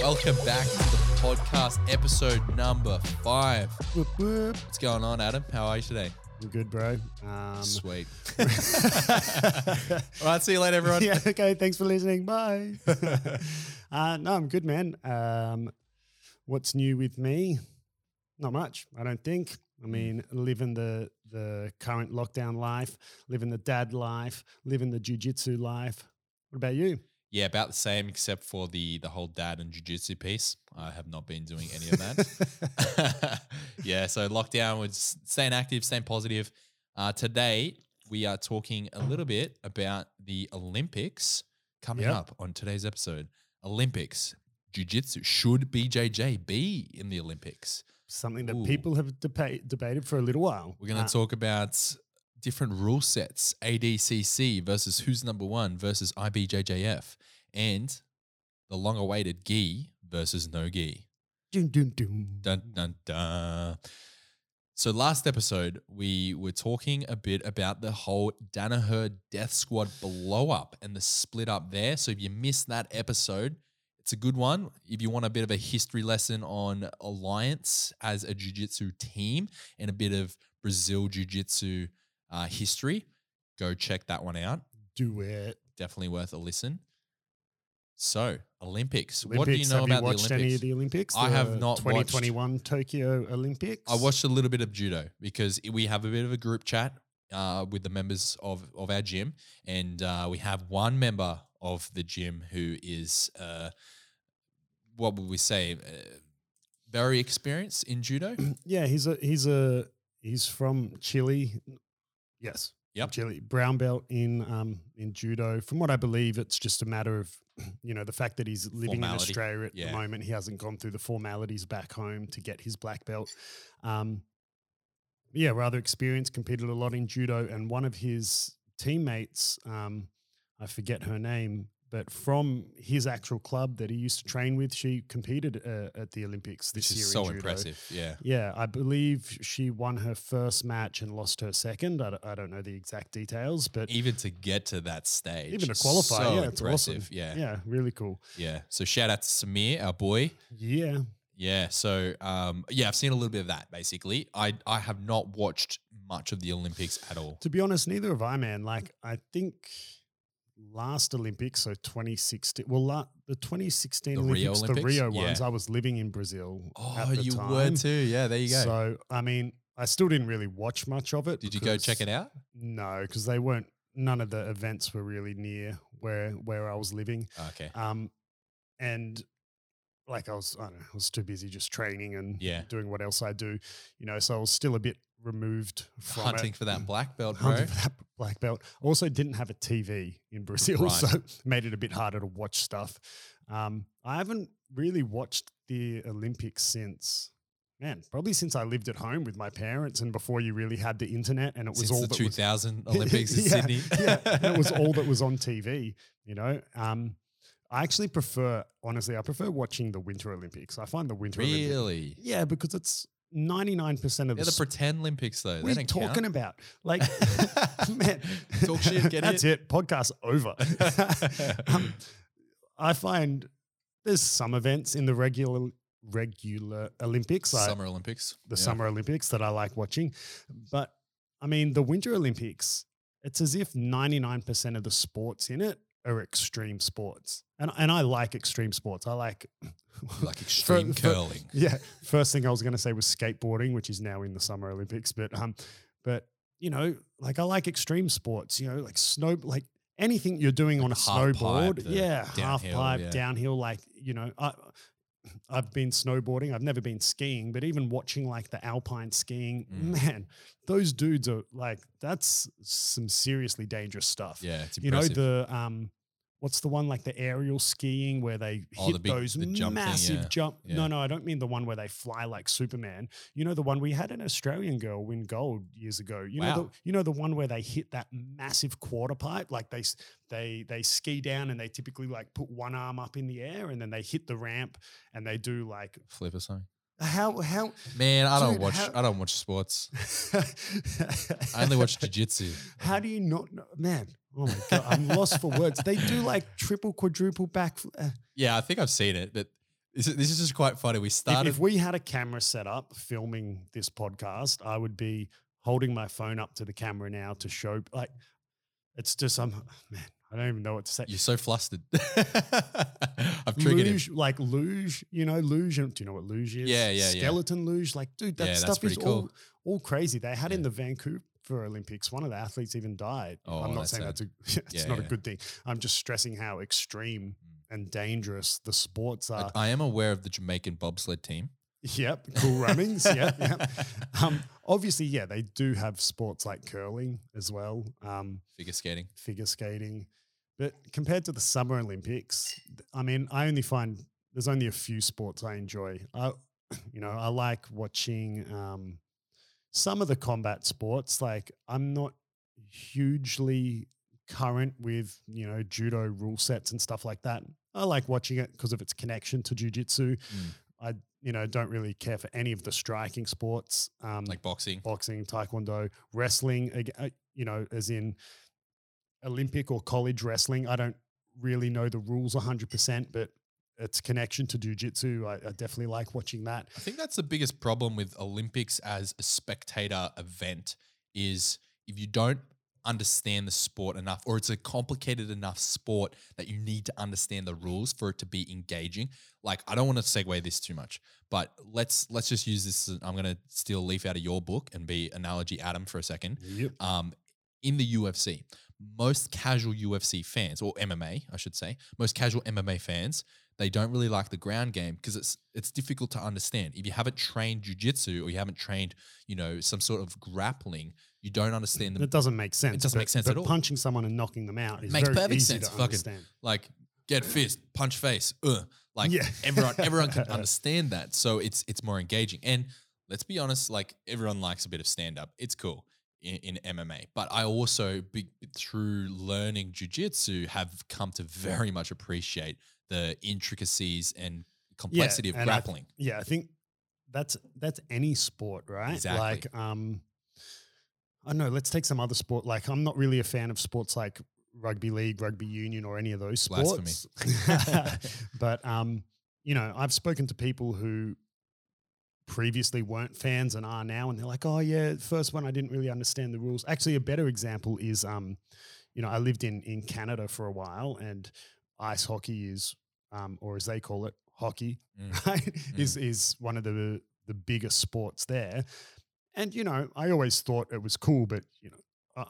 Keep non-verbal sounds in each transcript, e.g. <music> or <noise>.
Welcome back to the podcast, episode number five. Whoop, whoop. What's going on, Adam? How are you today? I'm good, bro. Um, Sweet. <laughs> <laughs> All right, see you later, everyone. yeah, okay. Thanks for listening. Bye. <laughs> uh, no, I'm good, man. Um, what's new with me? Not much, I don't think. Hmm. I mean, living the the current lockdown life, living the dad life, living the jujitsu life. What about you? Yeah, about the same, except for the the whole dad and jujitsu piece. I have not been doing any of that. <laughs> yeah, so lockdown was staying active, staying positive. Uh, today we are talking a little bit about the Olympics coming Yep. up on today's episode. Olympics, jiu-jitsu. Should BJJ be in the Olympics? Something that Ooh. people have deba- debated for a little while. We're going to Uh, talk about different rule sets, ADCC versus who's number one versus IBJJF, and the long awaited gi versus no gi. dun, dun, dun. Dun, dun, dun. So, last episode, we were talking a bit about the whole Danaher Death Squad blow up and the split up there. So, if you missed that episode, it's a good one. If you want a bit of a history lesson on Alliance as a jiu jitsu team and a bit of Brazil jiu jitsu uh, history, go check that one out. Do it. Definitely worth a listen. So, Olympics. What do you know have about you watched the Olympics? any of the Olympics? I have The not watched- 2021 Tokyo Olympics. I watched a little bit of judo because we have a bit of a group chat uh, with the members of, of our gym, and uh, we have one member of the gym who is, uh, what would we say, uh, very experienced in judo. <clears throat> Yeah, he's a he's a he's from Chile. Yes. Yep. Chile brown belt in um in judo. From what I believe, it's just a matter of <clears throat> you know the fact that he's living Formality. in Australia at Yeah. the moment. He hasn't gone through the formalities back home to get his black belt. Um, yeah, rather experienced. Competed a lot in judo, and one of his teammates, um, I forget her name, but from his actual club that he used to train with, she competed uh, at the Olympics this Which year. in so judo. impressive. Yeah. Yeah, I believe she won her first match and lost her second. I don't, I don't know the exact details, but Even to get to that stage. even to qualify, so yeah, it's impressive. awesome. Yeah. yeah, really cool. Yeah. So, shout out to Samir, our boy. Yeah, Yeah. So, um, yeah, I've seen a little bit of that basically. I, I have not watched much of the Olympics at all. to be honest, neither have I, man. Like, I think last Olympics, so 2016, well, la- the 2016 The Rio Olympics, the Olympics? Rio Yeah. ones, I was living in Brazil. Oh, at the you time. were too. Yeah. There you go. So, I mean, I still didn't really watch much of it. Did you go check it out? No, because they weren't. None of the events were really near where where I was living. Okay. Um, and like I was, I don't know, I was too busy just training and Yeah. doing what else I do, you know. So I was still a bit removed from Hunting it. for that black belt, bro. Hunting for that black belt. Also, didn't have a TV in Brazil, <laughs> Right. so made it a bit harder to watch stuff. Um, I haven't really watched the Olympics since. Man, probably since I lived at home with my parents and before you really had the internet and it was Since all the that was 2000 <laughs> Olympics in yeah, Sydney. yeah, it <laughs> was all that was on TV. You know, um, I actually prefer, honestly, I prefer watching the Winter Olympics. I find the Winter Olympics, really. yeah, because it's ninety nine percent of They're the. the pretend Olympics, though. what They are you don't talking count. about? Like, <laughs> man, Talk shit, get <laughs> that's it. Podcast over. <laughs> um, I find there's some events in the regular regular Olympics, like Summer Olympics. the Yeah. Summer Olympics that I like watching. But I mean, the Winter Olympics, it's as if 99% of the sports in it are extreme sports. And, and I like extreme sports. I like, Like <laughs> extreme for- curling. yeah. First thing I was going to say was skateboarding, which is now in the Summer Olympics. But, um, but, you know, like I like extreme sports, you know, like snow, like anything you're doing on a pipe, snowboard. the yeah. Half pipe, yeah. downhill, like, you know, I, I've been snowboarding. I've never been skiing, but even watching like the alpine skiing, Mm. man, those dudes are like that's some seriously dangerous stuff. Yeah, it's you know the um, what's the one like the aerial skiing where they Oh, hit the big- those the jump thing, massive yeah. jump? Yeah. No, no, I don't mean the one where they fly like Superman. You know the one we had an Australian girl win gold years ago. You know the you know the one where they hit that massive quarter pipe, like they they they ski down and they typically like put one arm up in the air and then they hit the ramp and they do like Flip or something. How how Man, I don't watch. how- I don't watch sports. <laughs> I only watch jiu-jitsu. How do you not know? Man, oh my God, I'm lost for words. They do like triple, quadruple back. Uh, Yeah, I think I've seen it, but This is, this is just quite funny. We If, started. if we had a camera set up filming this podcast, I would be holding my phone up to the camera now to show. Like, it's just I'm man. I don't even know what to say. you're so flustered. <laughs> I've triggered him. like luge, you know, luge. Do you know what luge is? Yeah, yeah, yeah. Skeleton luge, like, dude, that Yeah, stuff is pretty all, all crazy. They had in the Vancouver Olympics, one of the athletes even died. Oh, I'm not saying sad. that's a, <laughs> it's Yeah, not yeah. a good thing. I'm just stressing how extreme and dangerous the sports are. I am aware of the Jamaican bobsled team. Yep, cool runnings. yeah, <laughs> yeah. Um, obviously, yeah, they do have sports like curling as well. Um, Figure skating. figure skating. But compared to the Summer Olympics, I mean, I only find there's only a few sports I enjoy. I, <clears throat> you know, I like watching um, some of the combat sports. Like, I'm not hugely current with you know judo rule sets and stuff like that. I like watching it because of its connection to jujitsu. Mm. I, you know, don't really care for any of the striking sports. Um, Like boxing. boxing, taekwondo, wrestling, uh, you know, as in Olympic or college wrestling. I don't really know the rules 100%, but its connection to jujitsu, I, I definitely like watching that. I think that's the biggest problem with Olympics as a spectator event is if you don't understand the sport enough or it's a complicated enough sport that you need to understand the rules for it to be engaging. Like I don't want to segue this too much, but let's let's just use this I'm going to steal a leaf out of your book and be analogy Adam for a second. Yep. um, in the UFC, most casual UFC fans, or MMA, I should say, most casual MMA fans, they don't really like the ground game because it's it's difficult to understand. If you haven't trained jujitsu or you haven't trained, you know, some sort of grappling, you don't understand the That doesn't make sense. It doesn't but- make sense but at all. punching someone and knocking them out is Makes very perfect easy sense. to Fucking- understand. like get fist, punch face, uh, like Yeah. everyone everyone can <laughs> understand that. So it's it's more engaging. And let's be honest, like everyone likes a bit of stand up. It's cool in, in MMA. But I also be, through learning jujitsu have come to very much appreciate the intricacies and complexity of and I grappling. yeah, I think that's that's any sport, right? Exactly. Like, um, I don't know. Let's take some other sport. Like, I'm not really a fan of sports like rugby league, rugby union, or any of those sports Blasphemy. sports. <laughs> but um, you know, I've spoken to people who previously weren't fans and are now, and they're like, "Oh yeah, first one I didn't really understand the rules." Actually, a better example is, um, you know, I lived in in Canada for a while, and ice hockey is, um, or as they call it, hockey, Mm. <laughs> right? Is is one of the the biggest sports there. And you know, I always thought it was cool, but you know,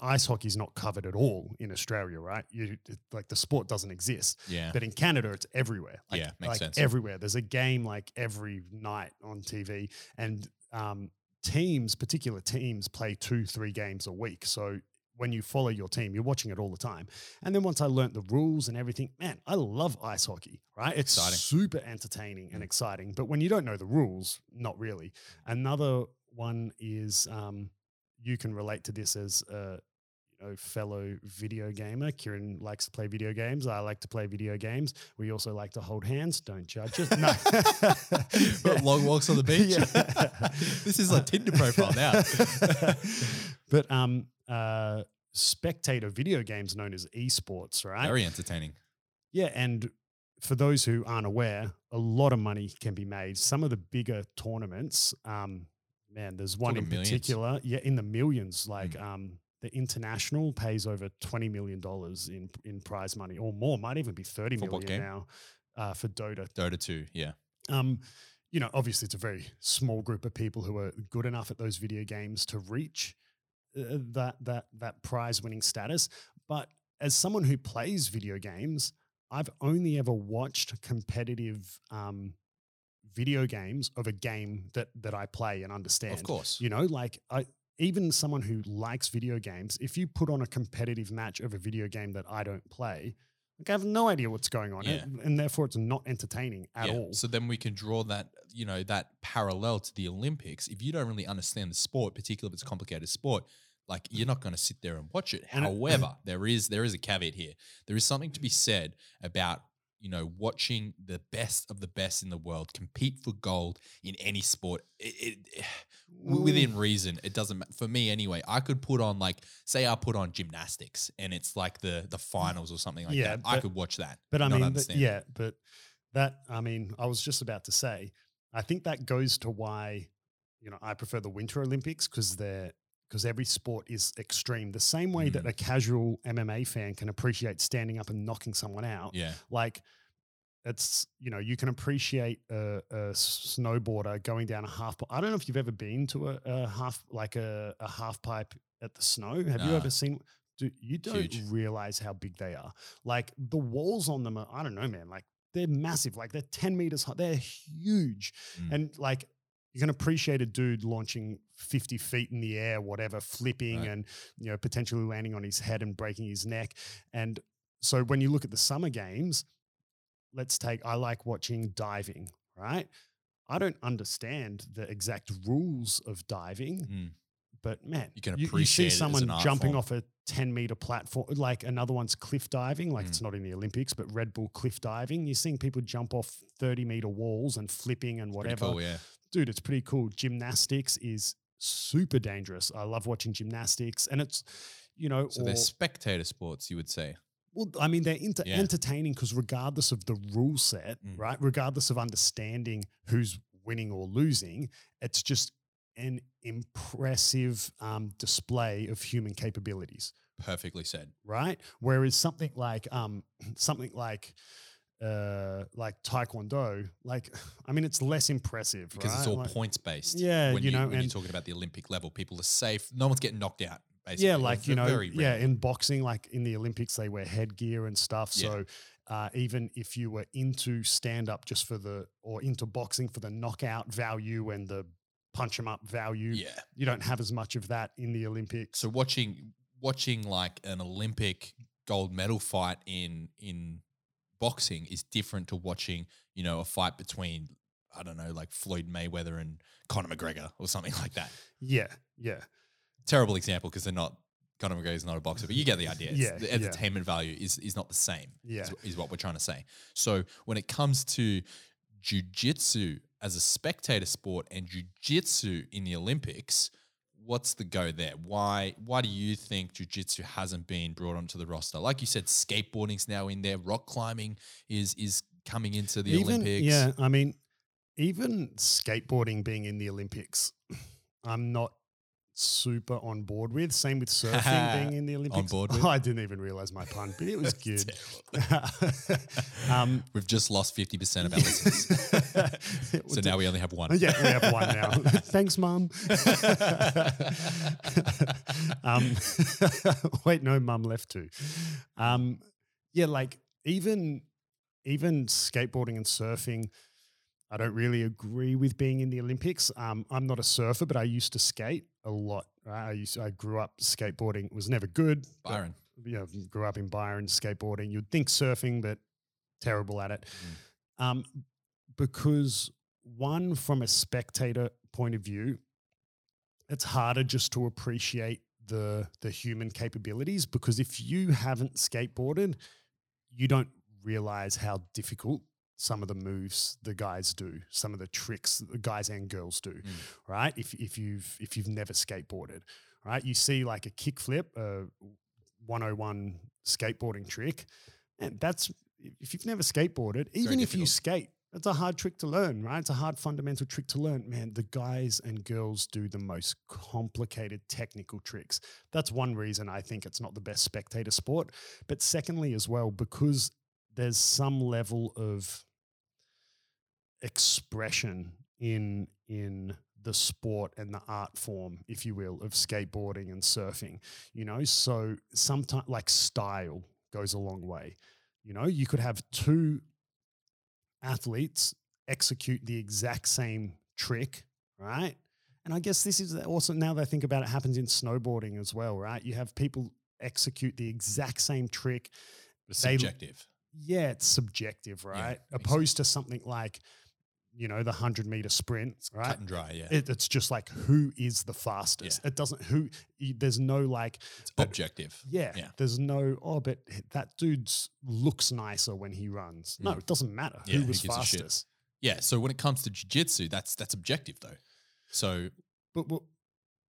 ice hockey is not covered at all in Australia, right? You like the sport doesn't exist, Yeah. but in Canada, it's everywhere. Like, Yeah, makes like sense. Everywhere, there's a game like every night on TV, and um, teams, particular teams, play two, three games a week. So when you follow your team, you're watching it all the time. And then once I learnt the rules and everything, man, I love ice hockey, right? It's Exciting. super entertaining and Mm. exciting. But when you don't know the rules, not really. Another one is um, you can relate to this as a you know, fellow video gamer. Kieran likes to play video games. I like to play video games. We also like to hold hands. Don't judge us. No. <laughs> But long walks on the <laughs> beach. Yeah. <laughs> this is a Tinder profile now. but um, uh, spectator video games known as esports, right? Very entertaining. Yeah, and for those who aren't aware, a lot of money can be made. Some of the bigger tournaments, um, man, there's one in millions. particular, yeah, in the millions. Like Mm. um, the international pays over twenty million dollars in in prize money, or more. Might even be thirty For million now uh, for Dota. Dota 2, yeah. Um, you know, obviously, it's a very small group of people who are good enough at those video games to reach uh, that that that prize winning status. But as someone who plays video games, I've only ever watched competitive um, video games of a game that that I play and understand. Of course. You know, like I even someone who likes video games, if you put on a competitive match of a video game that I don't play, like I have no idea what's going on, Yeah. and, and therefore it's not entertaining at all. So then we can draw that, you know, that parallel to the Olympics. If you don't really understand the sport, particularly if it's a complicated sport, like you're not going to sit there and watch it. And it- However, there is there is a caveat here. There is something to be said about you know watching the best of the best in the world compete for gold in any sport. It, it, <sighs> within reason, it doesn't matter for me anyway. I could put on like say I put on gymnastics and it's like the the mm. finals or something like Yeah, that. I could watch that. But I mean, but, yeah, but that I mean, I was just about to say, I think that goes to why, you know, I prefer the Winter Olympics because they're because every sport is extreme. The same way that Mm. a casual MMA fan can appreciate standing up and knocking someone out, Yeah. like it's you know you can appreciate a, a snowboarder going down a half. I don't know if you've ever been to a, a half like a, a half pipe at the snow. Have you ever seen? Do you don't Huge. realize how big they are? Like the walls on them are. I don't know, man. Like they're massive. Like they're ten meters high. They're huge, Mm. and like you can appreciate a dude launching 50 feet in the air, whatever, flipping Right. and you know potentially landing on his head and breaking his neck. And so when you look at the summer games, let's take I like watching diving, right? I don't understand the exact rules of diving, Mm. but man, You can you, appreciate it see someone jumping form. off a 10 meter platform, like another one's cliff diving, like Mm. it's not in the Olympics, but Red Bull cliff diving. You're seeing people jump off 30 meter walls and flipping and whatever cool, yeah. Dude, it's pretty cool. Gymnastics is super dangerous. I love watching gymnastics, and it's you know, So or, they're spectator sports, you would say. well, I mean, they're inter- Yeah. entertaining because regardless of the rule set, Mm. right? Regardless of understanding who's winning or losing, it's just an impressive um, display of human capabilities Perfectly said. right? Whereas something like um <clears throat> something like uh like taekwondo, like <sighs> I mean it's less impressive, Because right? it's all Like- points based. Yeah, when you know, when you're talking about the Olympic level, people are safe. No one's getting knocked out. Basically. yeah, like v- you know, very yeah, in boxing, like in the Olympics, they wear headgear and stuff. Yeah. So uh, even if you were into stand up just for the or into boxing for the knockout value and the punch 'em up value, yeah. you don't have as much of that in the Olympics. So watching watching like an Olympic gold medal fight in in boxing is different to watching, you know, a fight between I don't know, like Floyd Mayweather and Conor McGregor or something like that. yeah, yeah, Terrible example because they're not Conor McGregor is not a boxer, but you get the idea. Yeah, the yeah. entertainment value is is not the same. yeah. is, is what we're trying to say. So when it comes to jujitsu as a spectator sport and jujitsu in the Olympics, what's the go there? Why why do you think jujitsu hasn't been brought onto the roster? Like you said, skateboarding's now in there, rock climbing is is coming into the even, Olympics. Yeah, I mean, even skateboarding being in the Olympics, I'm not super on board with. Same with <laughs> surfing being in the Olympics. On board <laughs> with? I didn't even realize my pun, but it was <laughs> good. Um, We've just lost 50% of our listeners. So now we only have one. Yeah, we have one now. Thanks, mum. um, wait, no, mum left too. Um, yeah, like even even skateboarding and surfing, I don't really agree with being in the Olympics. Um, I'm not a surfer, but I used to skate a lot. Right? I used I grew up skateboarding. Was never good. but, Byron. you know, grew up in Byron skateboarding. You'd think surfing, but terrible at it. Um, because one, from a spectator point of view, it's harder just to appreciate the the human capabilities because if you haven't skateboarded, you don't realize how difficult some of the moves the guys do, some of the tricks the guys and girls do, Mm. right? If if you've if you've never skateboarded, right? You see like a kickflip, a 101 skateboarding trick, and that's if you've never skateboarded, even if you skate, it's a hard trick to learn, right? It's a hard fundamental trick to learn. Man, the guys and girls do the most complicated technical tricks. That's one reason I think it's not the best spectator sport. But secondly, as well, because there's some level of expression in in the sport and the art form, if you will, of skateboarding and surfing. You know, so sometimes like style goes a long way. You know, you could have two athletes execute the exact same trick, right? And I guess this is also now that I think about it, happens in snowboarding as well, right? You have people execute the exact same trick. It's subjective. Yeah, it's subjective, right? makes Opposed to something like, you know, the 100 meter sprint, right? Cut and dry, yeah. It, it's just like who is the fastest. It doesn't who. There's no like, it's objective. yeah, Yeah. There's no oh, but that dude looks nicer when he runs. No, Mm. it doesn't matter Yeah, who who was shit? fastest. Yeah. So when it comes to jiu-jitsu, that's that's objective though. So But well,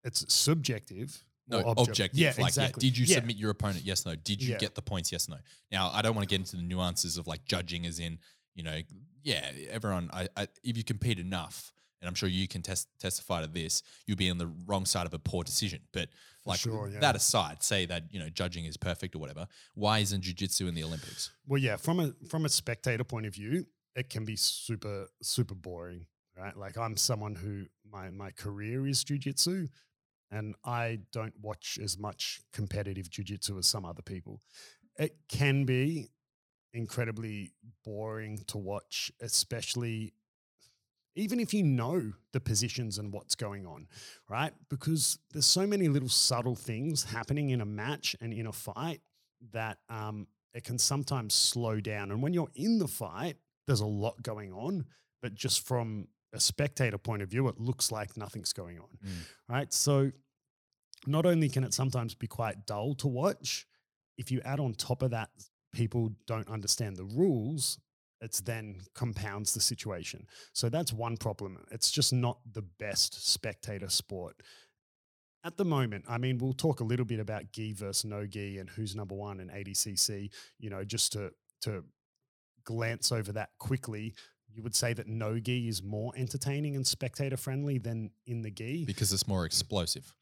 it's subjective. No, or object- objective. Yeah, like, exactly. yeah, did you Yeah. submit your opponent? Yes, no. Did you Yeah. get the points? Yes, no. Now, I don't want to get into the nuances of like judging, as in, you know, yeah, everyone. I, I if you compete enough, and I'm sure you can test, testify to this, you'll be on the wrong side of a poor decision. But like sure, yeah. that aside, say that you know judging is perfect or whatever. Why isn't jujitsu in the Olympics? Well, yeah, from a from a spectator point of view, it can be super super boring, right? Like I'm someone who my my career is jujitsu, and I don't watch as much competitive jujitsu as some other people. It can be incredibly boring to watch, especially even if you know the positions and what's going on, right? Because there's so many little subtle things happening in a match and in a fight that um, it can sometimes slow down. And when you're in the fight, there's a lot going on, but just from a spectator point of view, it looks like nothing's going on, Mm. right? So not only can it sometimes be quite dull to watch, if you add on top of that, people don't understand the rules, it's then compounds the situation. So that's one problem. It's just not the best spectator sport. At the moment, I mean, we'll talk a little bit about gi versus no gi and who's number one in ADCC, you know, just to to glance over that quickly. You would say that no gi is more entertaining and spectator friendly than in the gi. Because it's more explosive.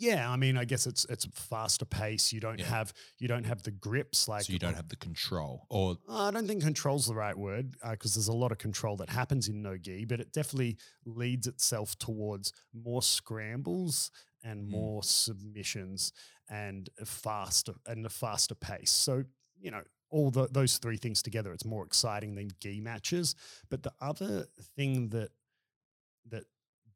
Yeah, I mean, I guess it's it's a faster pace. You don't Yeah. have you don't have the grips like so you don't have the control. Or Uh, I don't think control's the right word because there's a lot of control that happens in no gi, but it definitely leads itself towards more scrambles and Mm. more submissions and a faster and a faster pace. So you know all the, those three things together, it's more exciting than gi matches. But the other thing that that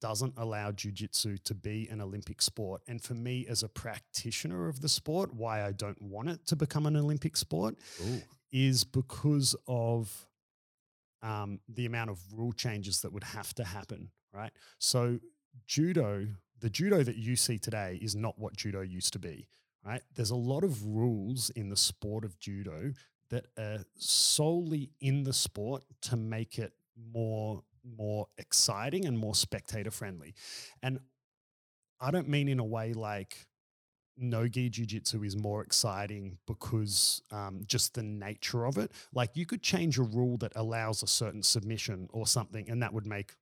doesn't allow jujitsu to be an Olympic sport, and for me as a practitioner of the sport, why I don't want it to become an Olympic sport is because of um, the amount of rule changes that would have to happen, right? So, judo, the judo that you see today is not what judo used to be, right? There's a lot of rules in the sport of judo that are solely in the sport to make it more more exciting and more spectator friendly. And I don't mean in a way like no gi jiu-jitsu is more exciting because um, just the nature of it like you could change a rule that allows a certain submission or something and that would make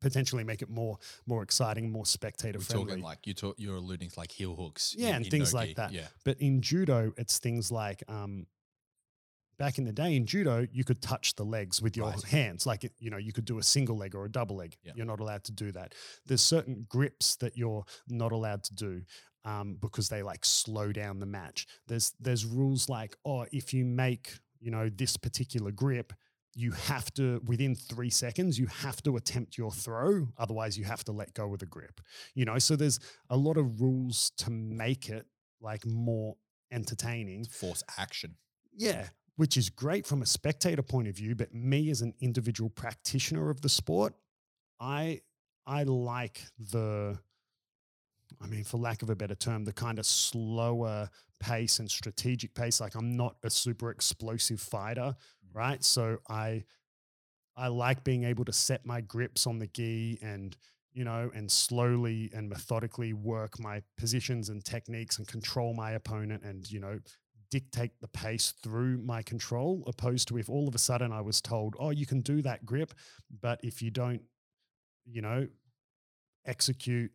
potentially make it more more exciting more spectator we're friendly talking like you talk, you're alluding to like heel hooks. Yeah, in- and in things no-gi. like that. Yeah. but in judo it's things like um, back in the day in judo you could touch the legs with your Right. hands like you know you could do a single leg or a double leg Yeah. you're not allowed to do that there's certain grips that you're not allowed to do um, because they like slow down the match there's there's rules like oh if you make you know this particular grip you have to within three seconds you have to attempt your throw otherwise you have to let go of the grip you know so there's a lot of rules to make it like more entertaining Force action. yeah, which is great from a spectator point of view, but me as an individual practitioner of the sport, I I like the I mean, for lack of a better term, the kind of slower pace and strategic pace. Like I'm not a super explosive fighter, right? So I I like being able to set my grips on the gi and you know, and slowly and methodically work my positions and techniques and control my opponent and, you know, dictate the pace through my control, opposed to if all of a sudden I was told, oh, you can do that grip, but if you don't, you know, execute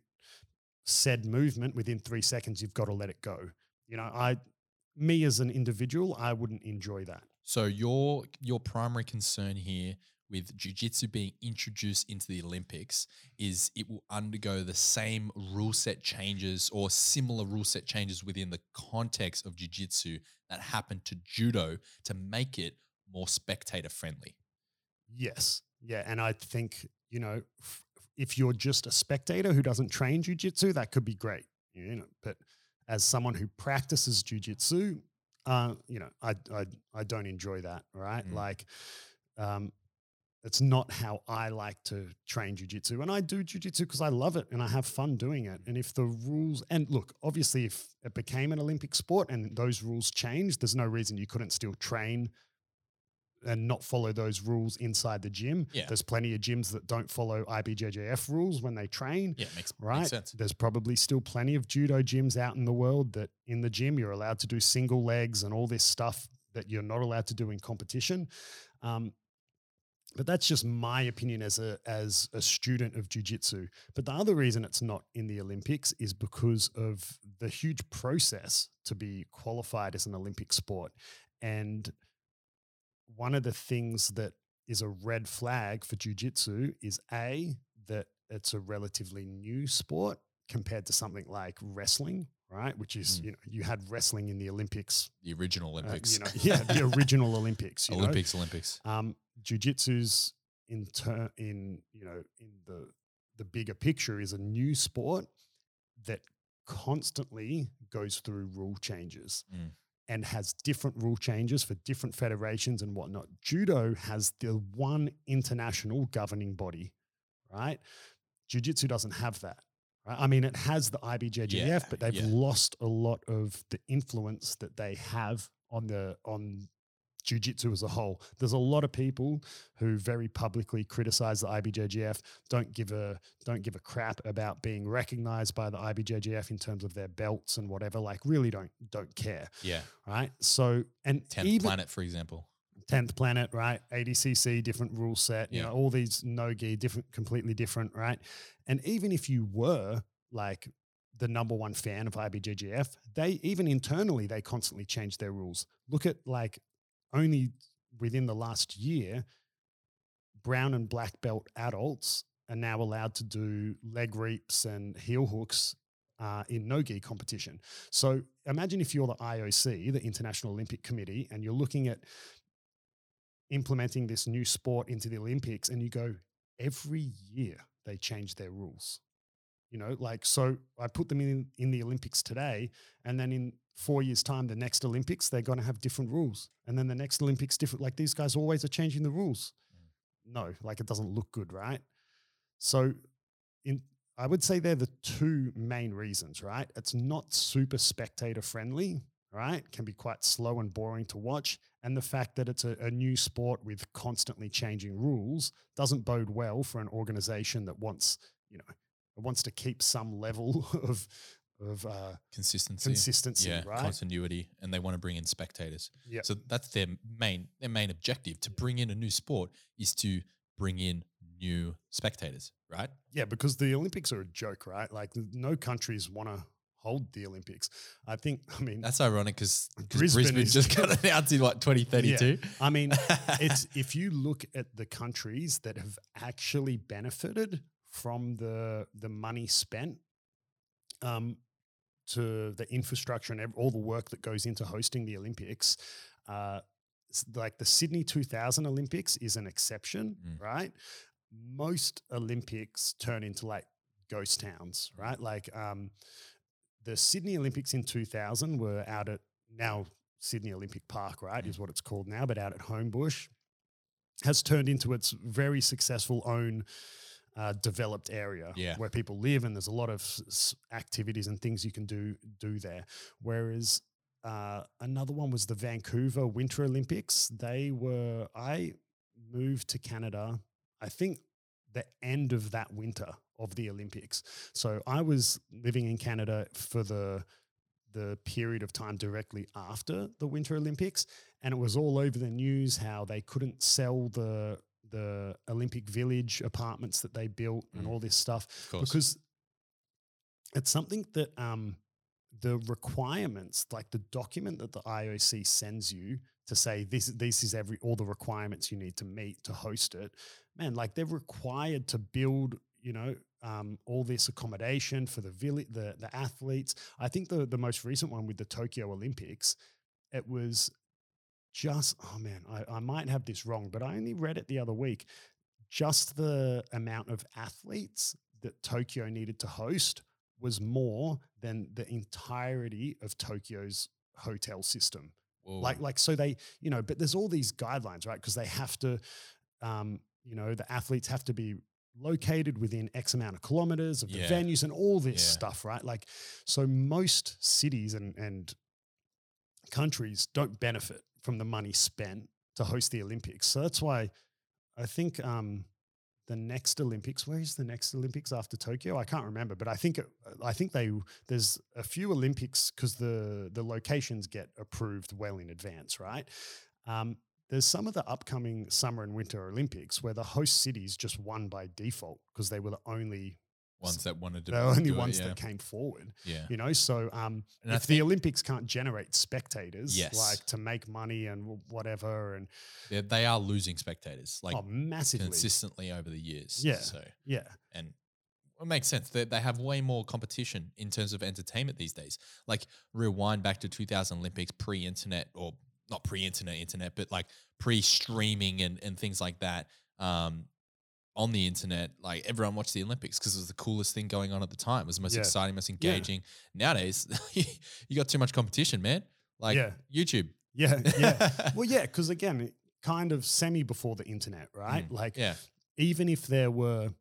said movement within three seconds, you've got to let it go. You know, I, me as an individual, I wouldn't enjoy that. So your your primary concern here with jiu-jitsu being introduced into the Olympics is it will undergo the same rule set changes or similar rule set changes within the context of jiu-jitsu that happened to judo to make it more spectator friendly. Yes. Yeah. And I think, you know, if you're just a spectator who doesn't train jujitsu, that could be great. You know, but as someone who practices jujitsu, uh, you know, I, I I don't enjoy that. Right. Mm. Like, um, it's not how I like to train jujitsu. And I do jujitsu because I love it and I have fun doing it. And if the rules, and look, obviously, if it became an Olympic sport and those rules changed, there's no reason you couldn't still train and not follow those rules inside the gym. Yeah. There's plenty of gyms that don't follow IBJJF rules when they train. Yeah, makes, Right. makes sense. There's probably still plenty of judo gyms out in the world that in the gym you're allowed to do single legs and all this stuff that you're not allowed to do in competition. Um, but that's just my opinion as a as a student of jujitsu. But the other reason it's not in the Olympics is because of the huge process to be qualified as an Olympic sport. And one of the things that is a red flag for jujitsu is a that it's a relatively new sport compared to something like wrestling, right? Which is Mm. you know you had wrestling in the Olympics, The original uh, Olympics. you know, yeah, the <laughs> original Olympics, you know? Olympics, Olympics. Um, jujitsu's in ter- in you know in the the bigger picture is a new sport that constantly goes through rule changes Mm. And has different rule changes for different federations and whatnot. Judo has the one international governing body, right? Jiu-jitsu doesn't have that. Right? I mean, it has the IBJJF, Yeah, but they've yeah. lost a lot of the influence that they have on the on jiu-jitsu as a whole. There's a lot of people who very publicly criticize the IBJJF, don't give a don't give a crap about being recognized by the IBJJF in terms of their belts and whatever, like really don't don't care, Yeah. right? So and Tenth even planet, for example. 10th planet, right? ADCC, different rule set, you know, all these no gi, different, completely different, right? And even if you were like the number one fan of IBJJF, they even internally, they constantly change their rules. Look at like only within the last year, brown and black belt adults are now allowed to do leg reaps and heel hooks uh, in no gi competition. So imagine if you're the IOC, the International Olympic Committee, and you're looking at implementing this new sport into the Olympics, and you go, every year they change their rules. You know, like, so I put them in, in the Olympics today, and then in four years' time, the next Olympics, they're going to have different rules. And then the next Olympics, different. Like, these guys always are changing the rules. Mm. No, like, it doesn't look good, right? So, in, I would say they're the two main reasons, right? It's not super spectator friendly, right? Can be quite slow and boring to watch. And the fact that it's a, a new sport with constantly changing rules doesn't bode well for an organization that wants, you know, wants to keep some level <laughs> of of uh, Consistency. consistency, yeah, right? continuity, and they want to bring in spectators. Yeah. So that's their main their main objective to bring in a new sport is to bring in new spectators, right? Yeah, because the Olympics are a joke, right? Like no countries want to hold the Olympics. I think, <laughs> I mean, That's ironic because Brisbane Brisbane, is- just got <laughs> announced in what 2032. I mean, it's if you look at the countries that have actually benefited from the the money spent um, to the infrastructure and all the work that goes into hosting the Olympics. Uh, like the Sydney 2000 Olympics is an exception, Mm. right? Most Olympics turn into like ghost towns, right? Like um, the Sydney Olympics in 2000 were out at now Sydney Olympic Park, right, Mm. is what it's called now, but out at Homebush has turned into its very successful own uh, developed area Yeah. where people live, and there's a lot of s- activities and things you can do do there. Whereas uh, another one was the Vancouver Winter Olympics. They were I moved to Canada. I think the end of that winter of the Olympics. So I was living in Canada for the the period of time directly after the Winter Olympics, and it was all over the news how they couldn't sell the the Olympic Village apartments that they built and Mm. all this stuff because it's something that um, the requirements, like the document that the IOC sends you to say this this is every all the requirements you need to meet to host it, man, like they're required to build, you know, um, all this accommodation for the villi- the the athletes. I think the the most recent one with the Tokyo Olympics, it was just oh man, I, I might have this wrong, but I only read it the other week. Just the amount of athletes that Tokyo needed to host was more than the entirety of Tokyo's hotel system. Whoa. Like, like so they, you know, but there's all these guidelines, right? Because they have to, um, you know, the athletes have to be located within X amount of kilometers of the Yeah. venues and all this Yeah. stuff, right? Like, so most cities and and countries don't benefit from the money spent to host the Olympics. So that's why I think um, the next Olympics. Where is the next Olympics after Tokyo? I can't remember, but I think I think they there's a few Olympics because the the locations get approved well in advance, right? Um, there's some of the upcoming summer and winter Olympics where the host cities just won by default because they were the only Ones that wanted to. the only do it, ones yeah. that came forward. Yeah. You know, so um, And if the Olympics can't generate spectators, Yes. like to make money and whatever, and They're- They are losing spectators like oh, massively, consistently over the years. Yeah. So yeah, and it makes sense. They, they have way more competition in terms of entertainment these days. Like rewind back to 2000 Olympics, pre-internet or not pre-internet, internet, but like pre-streaming and, and things like that. Um, on the internet, like everyone watched the Olympics because it was the coolest thing going on at the time. It was the most Yeah. exciting, most engaging. Nowadays, <laughs> you got too much competition, man. Like Yeah. YouTube. yeah, yeah. <laughs> well, yeah, because again, it kind of semi before the internet, right? Mm, Like, Yeah. even if there were,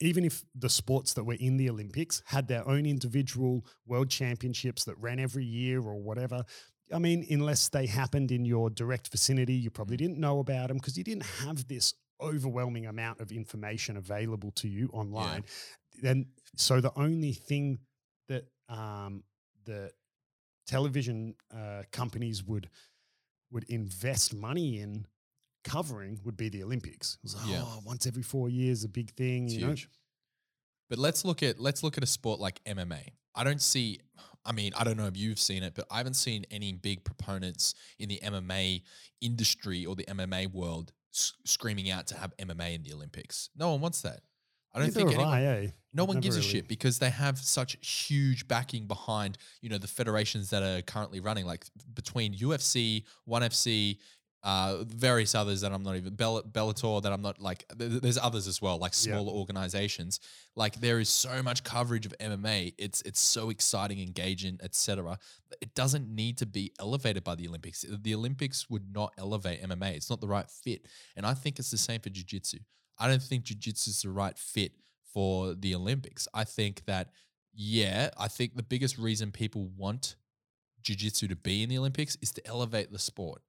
even if the sports that were in the Olympics had their own individual world championships that ran every year or whatever. I mean, unless they happened in your direct vicinity, you probably didn't know about them because you didn't have this overwhelming amount of information available to you online. Then, so the only thing that um, the television uh, companies would would invest money in covering would be the Olympics. It was like, Yeah. oh, once every four years, a big thing. It's you know, huge. But let's look at let's look at a sport like MMA. I don't see. I mean, I don't know if you've seen it, but I haven't seen any big proponents in the MMA industry or the MMA world s- screaming out to have MMA in the Olympics. No one wants that. I don't Neither think anyone. I, eh? No one Never gives a shit because they have such huge backing behind, you know, the federations that are currently running, like between UFC, ONE FC, uh, various others that I'm not even Bell- Bellator that I'm not like. th- th- There's others as well, like Yeah. smaller organizations. Like there is so much coverage of MMA. It's it's so exciting, engaging, etc. It doesn't need to be elevated by the Olympics. The Olympics would not elevate MMA. It's not the right fit, and I think it's the same for jiu-jitsu. I don't think jiu-jitsu is the right fit for the Olympics. I think that, yeah, I think the biggest reason people want jiu-jitsu to be in the Olympics is to elevate the sport.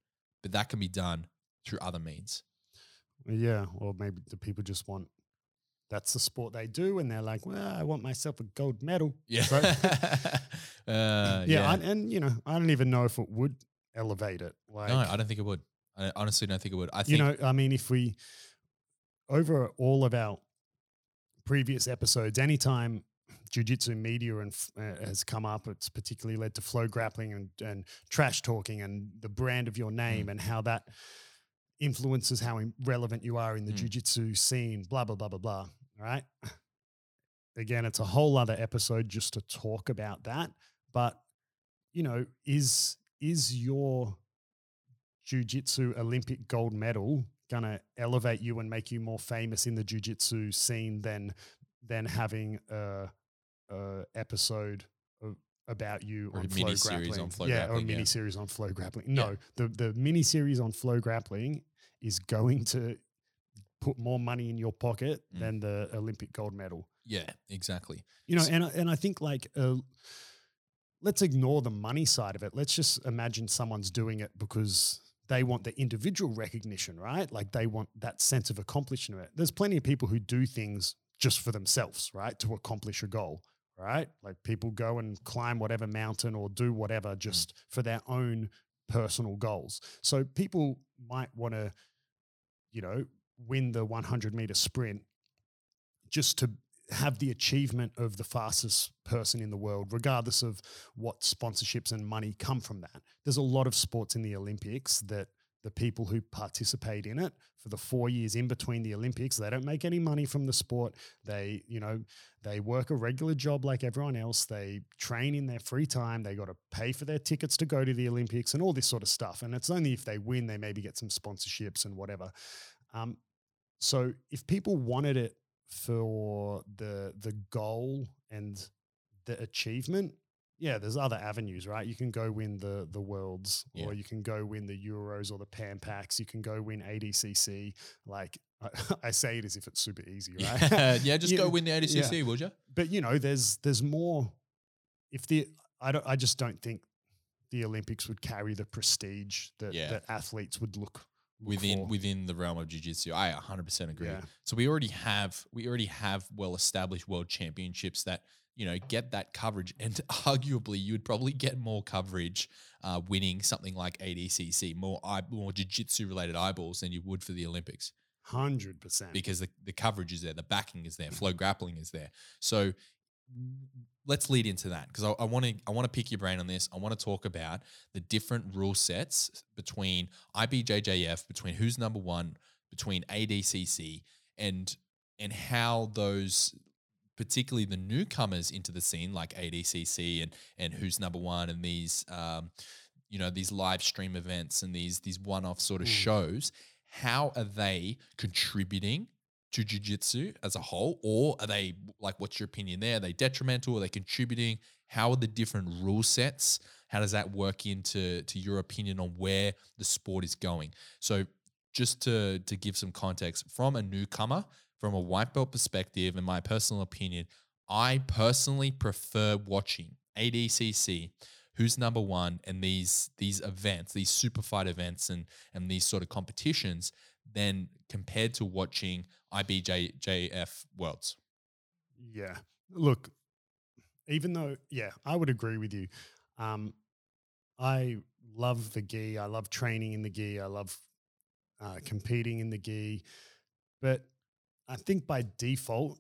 But that can be done through other means. Yeah, or maybe the people just want that's the sport they do, and they're like, well, I want myself a gold medal. Yeah. So- <laughs> uh, yeah, I, and you know, I don't even know if it would elevate it. Like, no, I don't think it would. I honestly don't think it would. I you know, I mean, if we over all of our previous episodes, anytime jiu-jitsu media and uh, has come up, it's particularly led to FloGrappling and, and trash talking and the brand of your Mm. name and how that influences how relevant you are in the Mm. jiu-jitsu scene. Blah blah blah blah blah. Right. <sighs> Again, it's a whole other episode just to talk about that. But you know, is is your jiu-jitsu Olympic gold medal gonna elevate you and make you more famous in the jiu-jitsu scene than than having a, a episode of, about you Or a on FloGrappling. on flow yeah, or a grappling, yeah. mini series on FloGrappling. Yeah. No, the the mini series on FloGrappling is going to put more money in your pocket Mm. than the Olympic gold medal. yeah, exactly. You know, S- and I- and I think like uh, let's ignore the money side of it. Let's just imagine someone's doing it because they want the individual recognition, right? Like they want that sense of accomplishment. There's plenty of people who do things just for themselves, right, to accomplish a goal, right? Like people go and climb whatever mountain or do whatever mm. just for their own personal goals. So people might want to, you know, win the 100 meter sprint just to have the achievement of the fastest person in the world, regardless of what sponsorships and money come from that. There's a lot of sports in the Olympics that the people who participate in it for the four years in between the Olympics, they don't make any money from the sport. They, you know, they work a regular job like everyone else. They train in their free time. They got to pay for their tickets to go to the Olympics and all this sort of stuff. And it's only if they win, they maybe get some sponsorships and whatever. Um, so if people wanted it for the the goal and the achievement, yeah, there's other avenues, right? You can go win the the worlds, Yeah. or you can go win the Euros or the Pan Pacs. You can go win ADCC. Like I, <laughs> I say it as if it's super easy, <laughs> right? Yeah, yeah just You- go win the ADCC, would you? but you know, there's there's more. If the I don't, I just don't think the Olympics would carry the prestige that Yeah. that athletes would look within for. within the realm of jiu-jitsu. I 100% agree. Yeah. So we already have we already have well established world championships that you know get that coverage and <laughs> arguably you would probably get more coverage uh, winning something like ADCC more eye, more jiu-jitsu related eyeballs than you would for the Olympics Hundred percent. because the, the coverage is there, the backing is there, FloGrappling is there. So let's lead into that because I want to I want to pick your brain on this. I want to talk about the different rule sets between IBJJF, between who's number one, between ADCC, and and how those particularly the newcomers into the scene like ADCC and and who's number one and these um, you know these live stream events and these these one off sort of Mm. shows. How are they contributing to jiu-jitsu as a whole or are they like what's your opinion there are they detrimental are they contributing how are the different rule sets how does that work into to your opinion on where the sport is going so just to to give some context from a newcomer from a white belt perspective in my personal opinion i personally prefer watching adcc who's number one and these these events these super fight events and and these sort of competitions than compared to watching IBJJF Worlds. Yeah. Look, even though, yeah, I would agree with you. Um, I love the gi. I love training in the gi. I love uh, competing in the gi. But I think by default,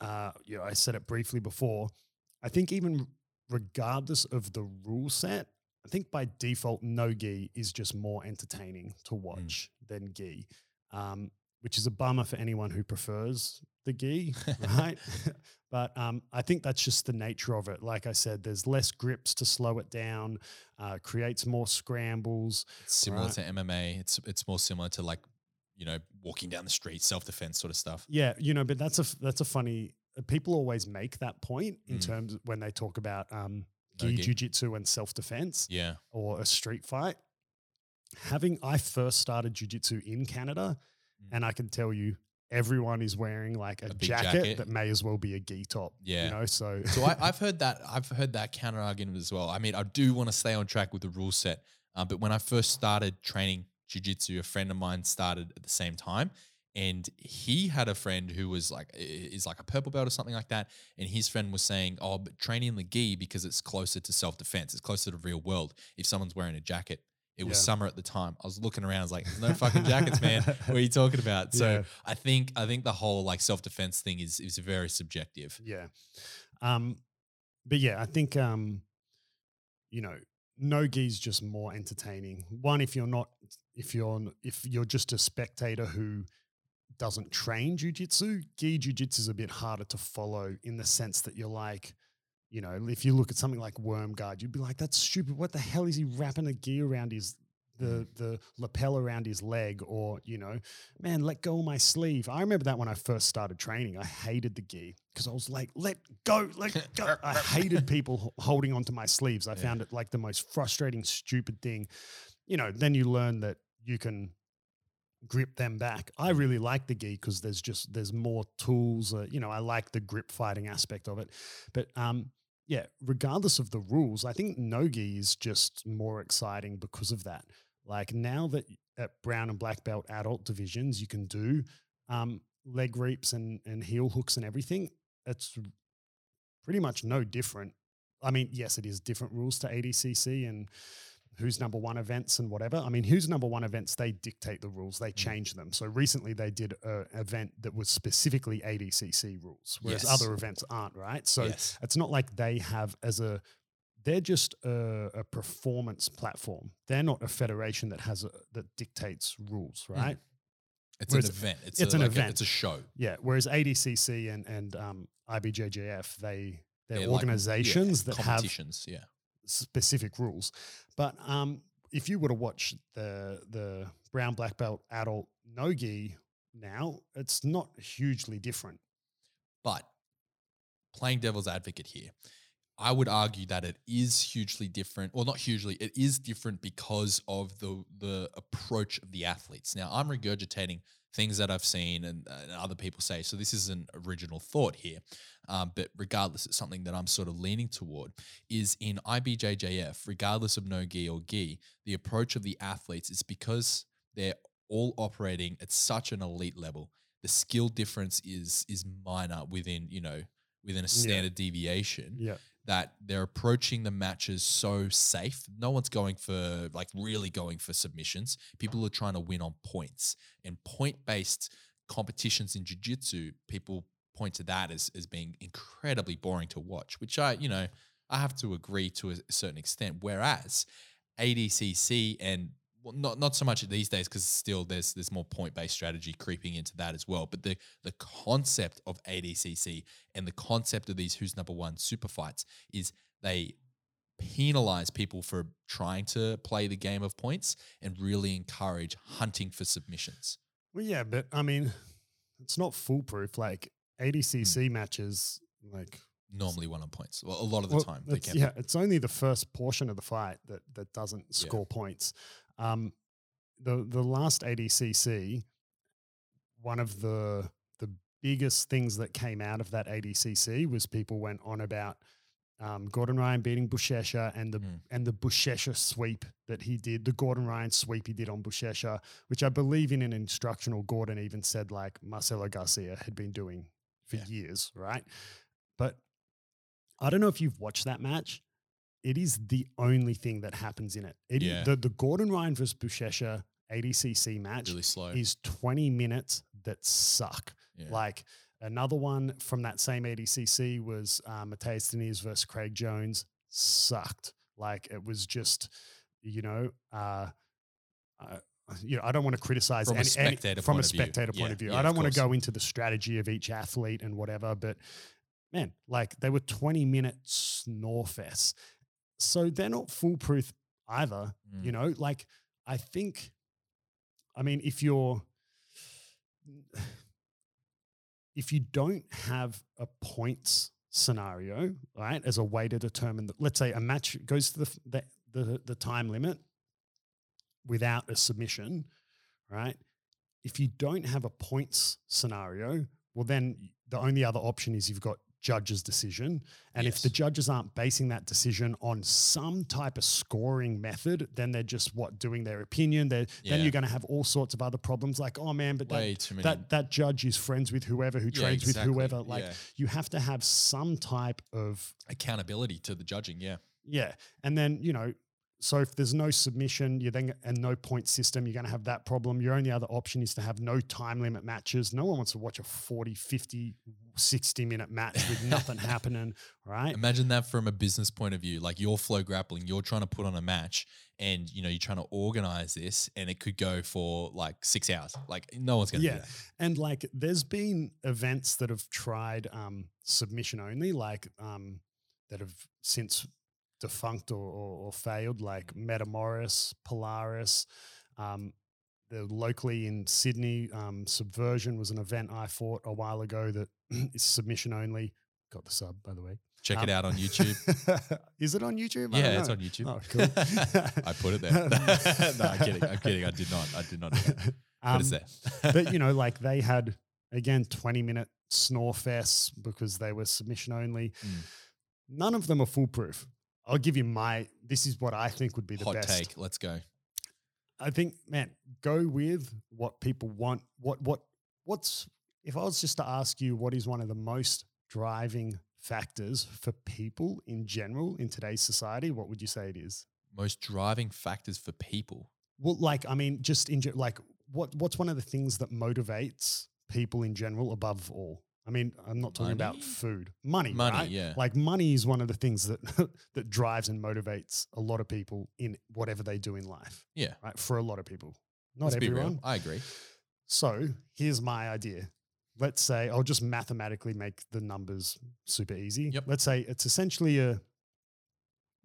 uh, you know, I said it briefly before. I think even regardless of the rule set, I think by default, no gi is just more entertaining to watch than gi, um, which is a bummer for anyone who prefers the gi, <laughs> right? <laughs> but um, I think that's just the nature of it. Like I said, there's less grips to slow it down, uh, creates more scrambles. It's similar Right. to MMA. It's it's more similar to like you know walking down the street, self defense sort of stuff. Yeah, you know, but that's a that's a funny. People always make that point in Mm. terms of when they talk about um, No gi gi. jujitsu and self defense Yeah, or a street fight. Having I first started jujitsu in Canada, Mm. and I can tell you, everyone is wearing like a, A jacket, jacket. that may as well be a gi top. Yeah. you know, so <laughs> so I, I've heard that I've heard that counter argument as well. I mean, I do want to stay on track with the rule set, uh, but when I first started training jiu-jitsu, a friend of mine started at the same time, and he had a friend who was like is like a purple belt or something like that, and his friend was saying, "Oh, but training in the gi because it's closer to self-defense, it's closer to real world. If someone's wearing a jacket." It was Yeah. summer at the time. I was looking around. I was like, no fucking jackets, man. <laughs> What are you talking about?" So Yeah. I think I think the whole like self defense thing is is very subjective. Yeah. Um, but yeah, I think um, you know, no gi's just more entertaining. One, if you're not if you're if you're just a spectator who doesn't train jujitsu, gi jujitsu is a bit harder to follow in the sense that you're like, you know, if you look at something like worm guard, you'd be like, that's stupid. What the hell is he wrapping a gi around his the mm. the lapel around his leg or you know man let go of my sleeve. I remember that when i first started training i hated the gi because i was like let go let go. I hated <laughs> people holding onto my sleeves. I Yeah. found it like the most frustrating stupid thing. You know then you learn that you can grip them back i really like the gi because there's just there's more tools uh, you know i like the grip fighting aspect of it but um yeah regardless of the rules i think no gi is just more exciting because of that like now that at brown and black belt adult divisions you can do um, leg reaps and and heel hooks and everything. It's pretty much no different. I mean, yes, it is different rules to ADCC and who's number one events and whatever. I mean, who's number one events, they dictate the rules, they change them. So recently they did an event that was specifically ADCC rules, whereas Yes. other events aren't, right? So yes. it's not like they have as a they're just a, a performance platform. They're not a federation that has a, that dictates rules, right? It's Whereas an event. It's, it's a, an like event. it's a show. Yeah. Whereas ADCC and and um, IBJJF, they they're, They're like- yeah, organizations that have competitions. yeah. Specific rules. But um, if you were to watch the the brown black belt adult nogi now, it's not hugely different. But playing devil's advocate here, I would argue that it is hugely different, or not hugely, it is different because of the the approach of the athletes. Now, I'm regurgitating things that I've seen and, and other people say, so this is an original thought here. Um, but regardless, it's something that I'm sort of leaning toward. Is in IBJJF, regardless of no gi or gi, the approach of the athletes is because they're all operating at such an elite level. The skill difference is is minor within you know within a standard deviation Yeah. That they're approaching the matches so safe. No one's going for like really going for submissions. People are trying to win on points and point based competitions in jiu-jitsu. People point to that as as being incredibly boring to watch, which I you know I have to agree to a certain extent. Whereas ADCC and well, not not so much these days because still there's there's more point based strategy creeping into that as well. But the the concept of ADCC and the concept of these who's number one super fights is they penalize people for trying to play the game of points and really encourage hunting for submissions. Well, yeah, but I mean, it's not foolproof. Like. ADCC hmm. matches, like Normally one on points. Well, a lot of the well, time they it's- can. yeah, it's only the first portion of the fight that that doesn't Yeah. score points. Um, the the last ADCC, one of the the biggest things that came out of that ADCC was people went on about um, Gordon Ryan beating Buchecha and the Mm. and the Buchecha sweep that he did, the Gordon Ryan sweep he did on Buchecha, which I believe in an instructional, Gordon even said like Marcelo Garcia had been doing for Yeah. years, right? But I don't know if you've watched that match. It is the only thing that happens in it. It Yeah. the, the Gordon Ryan versus Buchecha ADCC match really slow. is 20 minutes that suck. Yeah. Like another one from that same ADCC was uh, Mateus Diniz versus Craig Jones. Sucked. Like it was just, you know, uh, uh, you know, I don't want to criticize From a any- any- spectator from a point of view. spectator point Yeah, of view. yeah, I don't want to go into the strategy of each athlete and whatever, but man, like they were 20 minute snore fest. So they're not foolproof either. Mm. You know, like I think, I mean, if you're, if you don't have a points scenario, right, as a way to determine, the, let's say a match goes to the, the, the, the time limit without a submission, right? If you don't have a points scenario, well, then the only other option is you've got judge's decision. And if the judges aren't basing that decision on some type of scoring method, then they're just what doing their opinion. They're, Then you're going to have all sorts of other problems like, oh man, but that, Way too many. that that judge is friends with whoever who Yeah, trains exactly. with whoever. Like Yeah. you have to have some type of accountability to the judging. Yeah. yeah, and then you know, so if there's no submission, you then and no point system, you're going to have that problem. Your only other option is to have no time limit matches. No one wants to watch a 40, 50, 60 minute match with <laughs> nothing happening, right? Imagine that from a business point of view. Like you're FloGrappling, you're trying to put on a match and you know, you're trying to organize this and it could go for like six hours. Like no one's gonna Yeah. do that. And like there's been events that have tried um, submission only, like um, that have since defunct or, or, or failed, like Metamoris, Polaris. Um, the locally in Sydney, um, Subversion was an event I fought a while ago that <clears throat> is submission only. Got the sub, by the way. Check Um, it out on YouTube. <laughs> is it on YouTube? Yeah, it's on YouTube. Oh, cool. <laughs> I put it there. <laughs> no, I'm kidding. I'm kidding. I did not. I did not. But it's Um, there. but you know, like they had again 20 minute snore fests because they were submission only. Mm. None of them are foolproof. I'll give you my this is what I think would be the hot best. take. Let's go. I think, man, go with what people want. What what what's if I was just to ask you what is one of the most driving factors for people in general in today's society, what would you say it is? Most driving factors for people. Well, like I mean, just in like what what's one of the things that motivates people in general above all? I mean, I'm not talking about food, money, Money, right? yeah. Like money is one of the things that <laughs> that drives and motivates a lot of people in whatever they do in life, Yeah. right? For a lot of people, not Let's everyone. I agree. So here's my idea. Let's say I'll just mathematically make the numbers super easy. Yep. Let's say it's essentially a.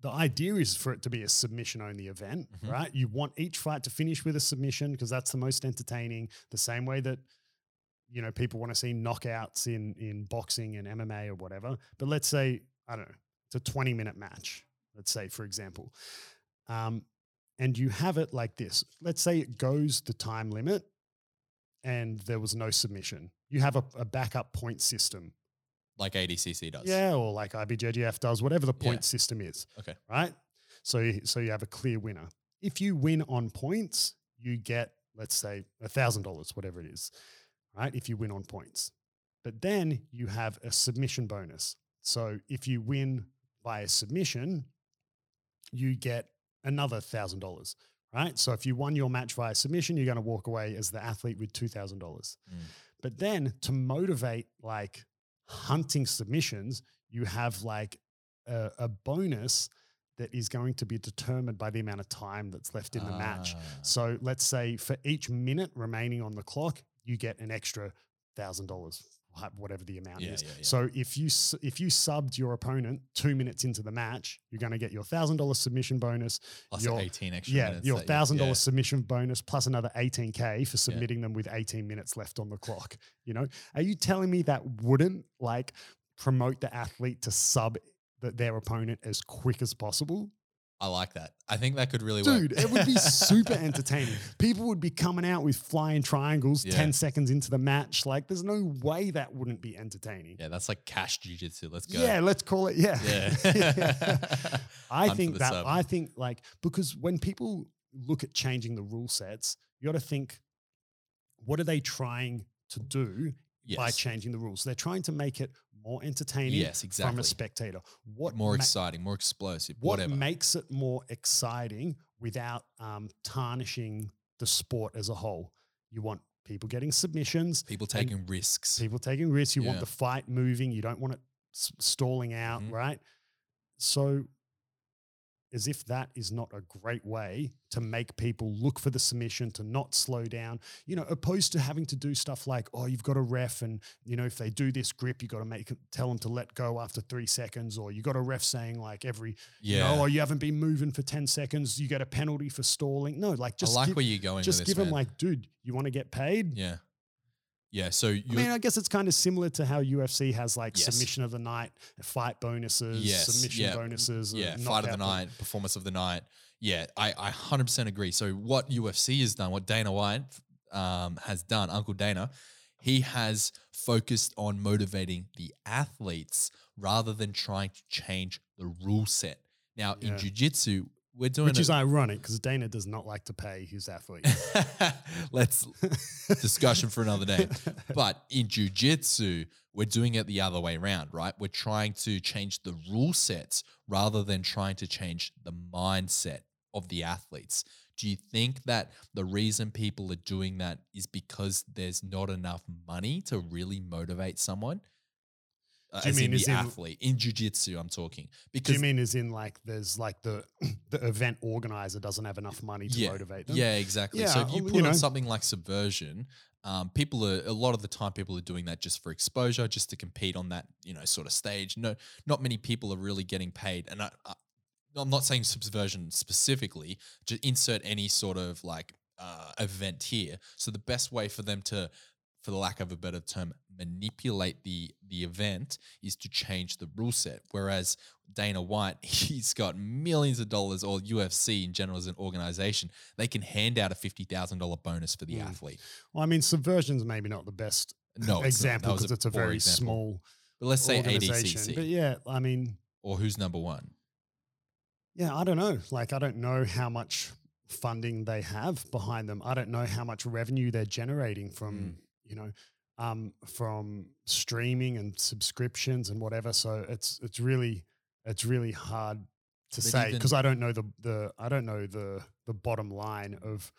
The idea is for it to be a submission only event, Mhm. right? You want each fight to finish with a submission because that's the most entertaining. The same way that you know people want to see knockouts in in boxing and MMA or whatever. But let's say I don't know, it's a 20 minute match. Let's say, for example, um, and you have it like this. Let's say it goes the time limit and there was no submission. You have a, a backup point system. Like ADCC does. Yeah, or like IBJJF does, whatever the point Yeah. system is. Okay. Right? So, so you have a clear winner. If you win on points, you get let's say a $1,000, whatever it is, right? If you win on points. But then you have a submission bonus. So if you win via submission, you get another $1,000, right? So if you won your match via submission, you're going to walk away as the athlete with $2,000. Mm. But then to motivate like hunting submissions, you have like a, a bonus that is going to be determined by the amount of time that's left in the match. Ah. So let's say for each minute remaining on the clock, you get an extra thousand dollars, whatever the amount Yeah, is. yeah, yeah. So if you if you subbed your opponent two minutes into the match, you're going to get your thousand dollar submission bonus. Plus your- 18 extra Yeah, minutes. your thousand dollar submission bonus plus another 18k for submitting them with 18 minutes left on the clock. You know, are you telling me that wouldn't like promote the athlete to sub th- their opponent as quick as possible? I like that. I think that could really Dude, work. Dude, it would be super <laughs> entertaining. People would be coming out with flying triangles Yeah. 10 seconds into the match. Like, there's no way that wouldn't be entertaining. yeah, that's like cash jujitsu. Let's go. Yeah, let's call it. Yeah. Yeah. <laughs> <laughs> I Hunt think that, sub. I think like, because when people look at changing the rule sets, you got to think, what are they trying to do by changing the rules? They're trying to make it more entertaining Yes, exactly. from a spectator. What more ma- exciting, more explosive, what whatever. makes it more exciting without um, tarnishing the sport as a whole? You want people getting submissions, People taking risks. people taking risks. You want the fight moving. You don't want it s- stalling out, Mhm. right? So, as if that is not a great way to make people look for the submission, to not slow down, you know, opposed to having to do stuff like, oh, you've got a ref, and you know, if they do this grip, you got to make it, tell them to let go after three seconds, or you got a ref saying like every, you yeah. know, or you haven't been moving for ten seconds, you get a penalty for stalling. No, like just I like give, where you're going just give them like, dude, you want to get paid? yeah. Yeah. So I mean, I guess it's kind of similar to how UFC has like Yes. submission of the night, fight bonuses, Yes, submission yeah, bonuses. uh, yeah, fight of the night, performance of the night. Yeah, I, I 100% agree. So what UFC has done, what Dana White um, has done, Uncle Dana, he has focused on motivating the athletes rather than trying to change the rule set. Now in Yeah. jiu-jitsu, we're doing Which it- is ironic because Dana does not like to pay his athletes. <laughs> Let's <laughs> discussion for another day. But in jujitsu, we're doing it the other way around, right? We're trying to change the rule sets rather than trying to change the mindset of the athletes. Do you think that the reason people are doing that is because there's not enough money to really motivate someone? Uh, Do you as mean in the in- athlete in jiu-jitsu I'm talking Do because you mean as in like there's like the <clears throat> the event organizer doesn't have enough money to yeah, motivate them? Yeah, exactly. so if you put you on know. something like subversion, um, people are a lot of the time people are doing that just for exposure, just to compete on that you know sort of stage. No, not many people are really getting paid, and I, I, I'm not saying subversion specifically. Just insert any sort of like uh, event here. So the best way for them to for the lack of a better term, manipulate the the event is to change the rule set. Whereas Dana White, <laughs> he's got millions of dollars, or UFC in general as an organization, they can hand out a fifty thousand dollar bonus for the Mm. athlete. Well, I mean, subversion's maybe not the best No, it's not. That example because it's a very example. small But let's say. ADCC But yeah, I mean, or who's number one. Yeah, I don't know. Like, I don't know how much funding they have behind them. I don't know how much revenue they're generating from, Mm. You know, um, from streaming and subscriptions and whatever. So it's it's really it's really hard to But say because I don't know the the I don't know the the bottom line of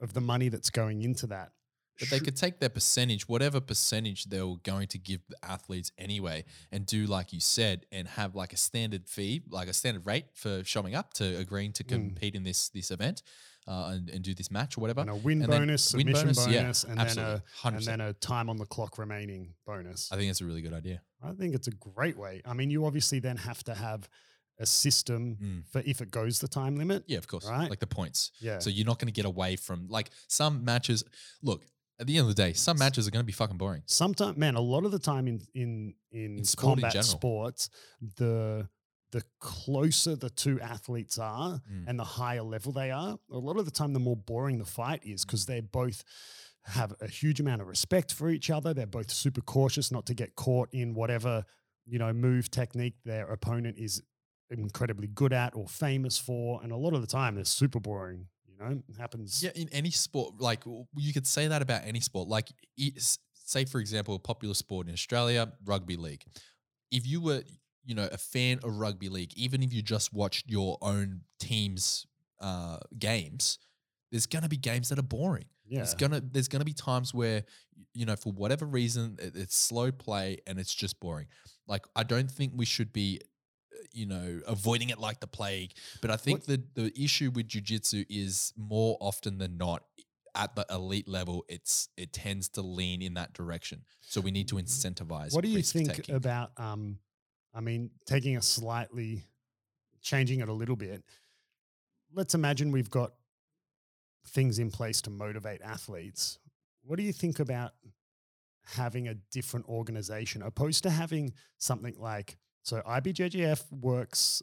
of the money that's going into that. But they could take their percentage, whatever percentage they were going to give the athletes anyway, and do like you said, and have like a standard fee, like a standard rate for showing up to agreeing to Mm. compete in this this event, uh, and, and do this match or whatever. and a win and bonus, win submission bonus, yeah, bonus, and then a and then a time on the clock remaining bonus. I think that's a really good idea. I think it's a great way. I mean, you obviously then have to have a system Mm. for if it goes the time limit. Yeah, of course, Right. like the points. Yeah. So you're not going to get away from like some matches. Look, at the end of the day, some matches are going to be fucking boring. Sometimes, man, a lot of the time in in in, In sport combat general. sports, the the closer the two athletes are Mm. and the higher level they are, a lot of the time the more boring the fight is because they both have a huge amount of respect for each other. They're both super cautious not to get caught in whatever, you know, move technique their opponent is incredibly good at or famous for. And a lot of the time they're super boring, you You know, it happens. Yeah, in any sport, like you could say that about any sport. Like, say for example, a popular sport in Australia, rugby league. If you were, you know, a fan of rugby league, even if you just watched your own team's uh, games, there's gonna be games that are boring. Yeah. It's gonna there's gonna be times where you know for whatever reason it, it's slow play and it's just boring. Like I don't think we should be uh, you know avoiding it like the plague, but I think the the issue with jujitsu is more often than not at the elite level it's it tends to lean in that direction. So we need to incentivize What do you think taking. about? Um, I mean, taking a slightly, changing it a little bit. Let's imagine we've got things in place to motivate athletes. What do you think about having a different organization opposed to having something like so IBJJF works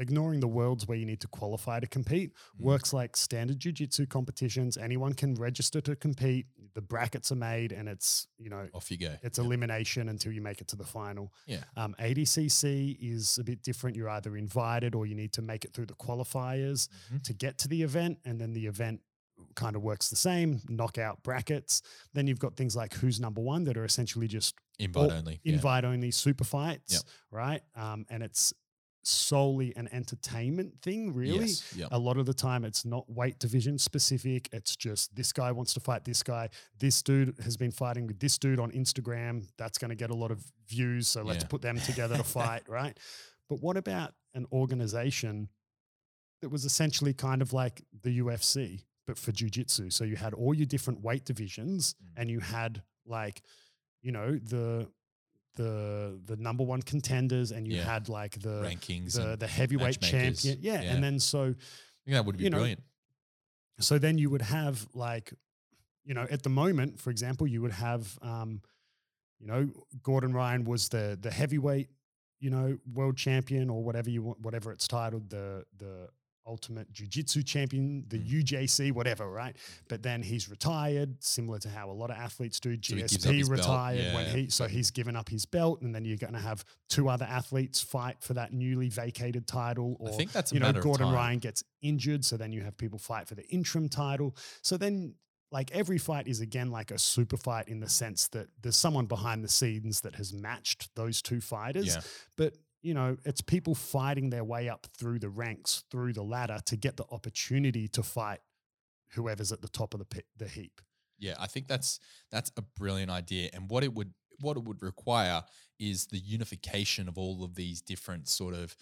ignoring the worlds where you need to qualify to compete Mm. works like standard jiu-jitsu competitions anyone can register to compete the brackets are made and it's you know Off you go. it's Yeah. elimination until you make it to the final. Yeah. Um, ADCC is a bit different. You're either invited or you need to make it through the qualifiers Mhm. to get to the event, and then the event kind of works the same knockout brackets. Then you've got things like who's number one that are essentially just Invite all only. yeah. invite only super fights, Yep. right? Um, and it's solely an entertainment thing, really. Yes. Yeah. A lot of the time, it's not weight division specific. It's just this guy wants to fight this guy. This dude has been fighting with this dude on Instagram. That's going to get a lot of views. So let's Yeah. put them together to fight, right? But what about an organization that was essentially kind of like the UFC, but for jujitsu? So you had all your different weight divisions Mm. and you had like, you know, the the the number one contenders and you Yeah. had like the Rankings. the, the heavyweight champion. Yeah. Yeah. And then so I think that would be you know, brilliant. so then you would have like, you know, at the moment, for example, you would have um, you know, Gordon Ryan was the the heavyweight, you know, world champion or whatever you want, whatever it's titled, the the ultimate jiu-jitsu champion, the Mm. UJC, whatever, right? But then he's retired, similar to how a lot of athletes do. So he gives up GSP belt. retired when Yeah. he so he's given up his belt, and then you're going to have two other athletes fight for that newly vacated title. Or I think that's you know, Gordon. Ryan gets injured, so then you have people fight for the interim title. So then, like every fight is again like a super fight in the sense that there's someone behind the scenes that has matched those two fighters. Yeah. But you know, it's people fighting their way up through the ranks, through the ladder to get the opportunity to fight whoever's at the top of the pit, the heap. Yeah, I think that's that's a brilliant idea, and what it would what it would require is the unification of all of these different sort of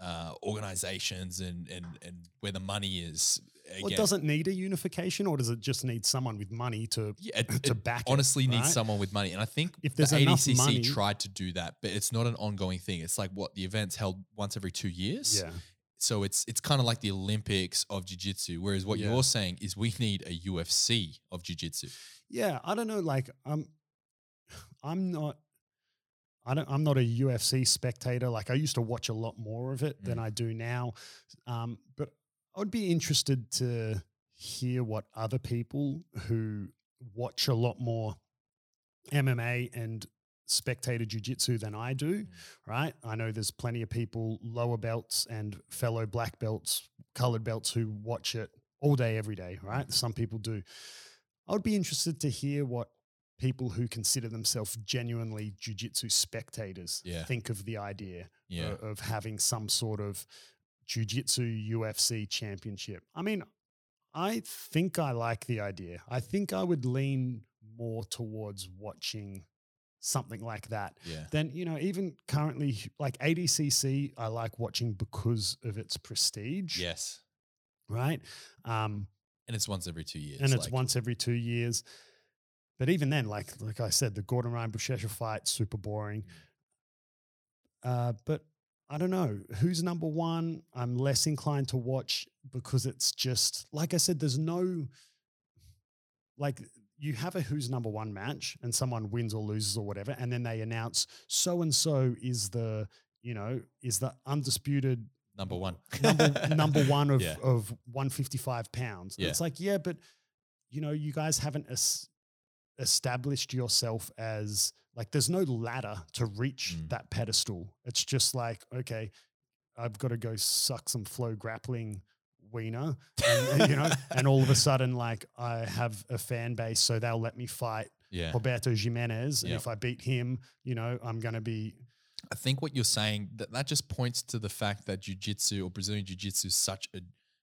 uh, organizations and and and where the money is. Again, Well, it doesn't need a unification, or does it just need someone with money to yeah, it, to back it, honestly needs right? someone with money, and I think If there's enough ADCC money- tried to do that, but it's not an ongoing thing. It's like what the event's held once every two years. Yeah. So it's it's kind of like the Olympics of jiu-jitsu, whereas what Yeah. you're saying is we need a UFC of jiu-jitsu. Yeah, I don't know. Like, I'm, I'm not, I don't, I'm not a UFC spectator. Like, I used to watch a lot more of it than Mm. I do now. Um, but I would be interested to hear what other people who watch a lot more MMA and spectator jiu-jitsu than I do, Mm. right? I know there's plenty of people lower belts and fellow black belts, colored belts who watch it all day every day, right? Some people do. I would be interested to hear what people who consider themselves genuinely jiu-jitsu spectators Yeah. think of the idea Yeah. o- of having some sort of jiu-jitsu UFC championship. I mean, I think I like the idea. I think I would lean more towards watching something like that Yeah. than, you know, even currently like ADCC I like watching because of its prestige, Yes. right? Um And it's once every two years. and it's like- once every 2 years. But even then like like I said the Gordon Ryan Buchecha fight super boring. Uh but I don't know who's number one. I'm less inclined to watch because it's just like I said. There's no like you have a who's number one match and someone wins or loses or whatever, and then they announce so and so is the you know is the undisputed number one. number number <laughs> one of Yeah. of 155 pounds. Yeah. It's like yeah, but you know you guys haven't es- established yourself as like there's no ladder to reach Mm. that pedestal. It's just like okay, I've got to go suck some FloGrappling wiener, and, you know, <laughs> and all of a sudden, like I have a fan base, so they'll let me fight Yeah. Roberto Jimenez, and Yep. if I beat him, you know, I'm going to be I think what you're saying that that just points to the fact that jiu-jitsu or Brazilian jiu-jitsu is such a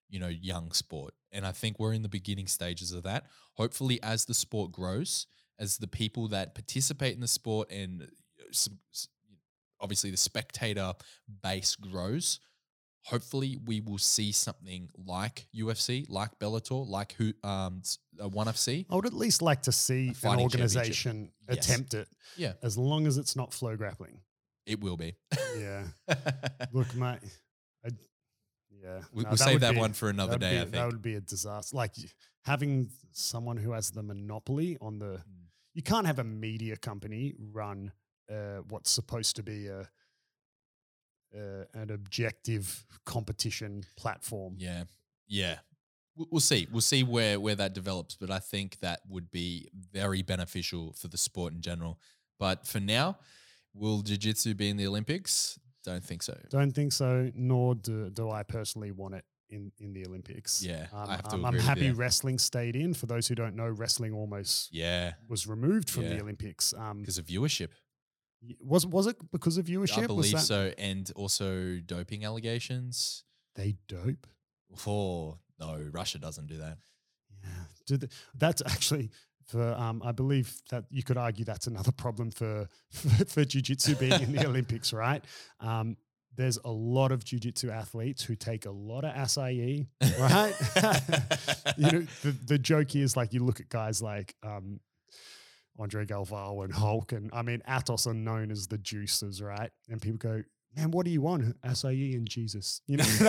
you know young sport and I think we're in the beginning stages of that. Hopefully as the sport grows, as the people that participate in the sport and uh, obviously the spectator base grows, hopefully we will see something like UFC, like Bellator, like who um uh, 1FC. I would at least like to see an organization Yes. attempt it, Yeah, as long as it's not FloGrappling. it will be. Yeah. <laughs> Look, mate. I, yeah. We- no, we'll save that one for another day, I think. That would be a disaster. Like having someone who has the monopoly on the. Mm. You can't have a media company run uh, what's supposed to be a. Uh, an objective competition platform. Yeah, yeah. We'll see. We'll see where where that develops, but I think that would be very beneficial for the sport in general. But for now, will jiu-jitsu be in the Olympics? Don't think so. Don't think so, nor do, do I personally want it in, in the Olympics. Yeah, Um, I have to um, I'm happy wrestling stayed in. For those who don't know, wrestling almost Yeah, was removed from the Yeah. Olympics. Um, because of viewership. was was it because of viewership? I believe so, and also doping allegations. They dope. Oh no, Russia doesn't do that. Yeah, the- that's actually for. Um, I believe that you could argue that's another problem for <laughs> for, for jujitsu being in the <laughs> Olympics, right? Um, there's a lot of jujitsu athletes who take a lot of acai, <laughs> right? <laughs> you know, the, the joke is like you look at guys like um, Andre Galvao and Hulk, and I mean Atos are known as the juicers, right? And people go, "Man, what do you want? Acai and Jesus." You know, <laughs>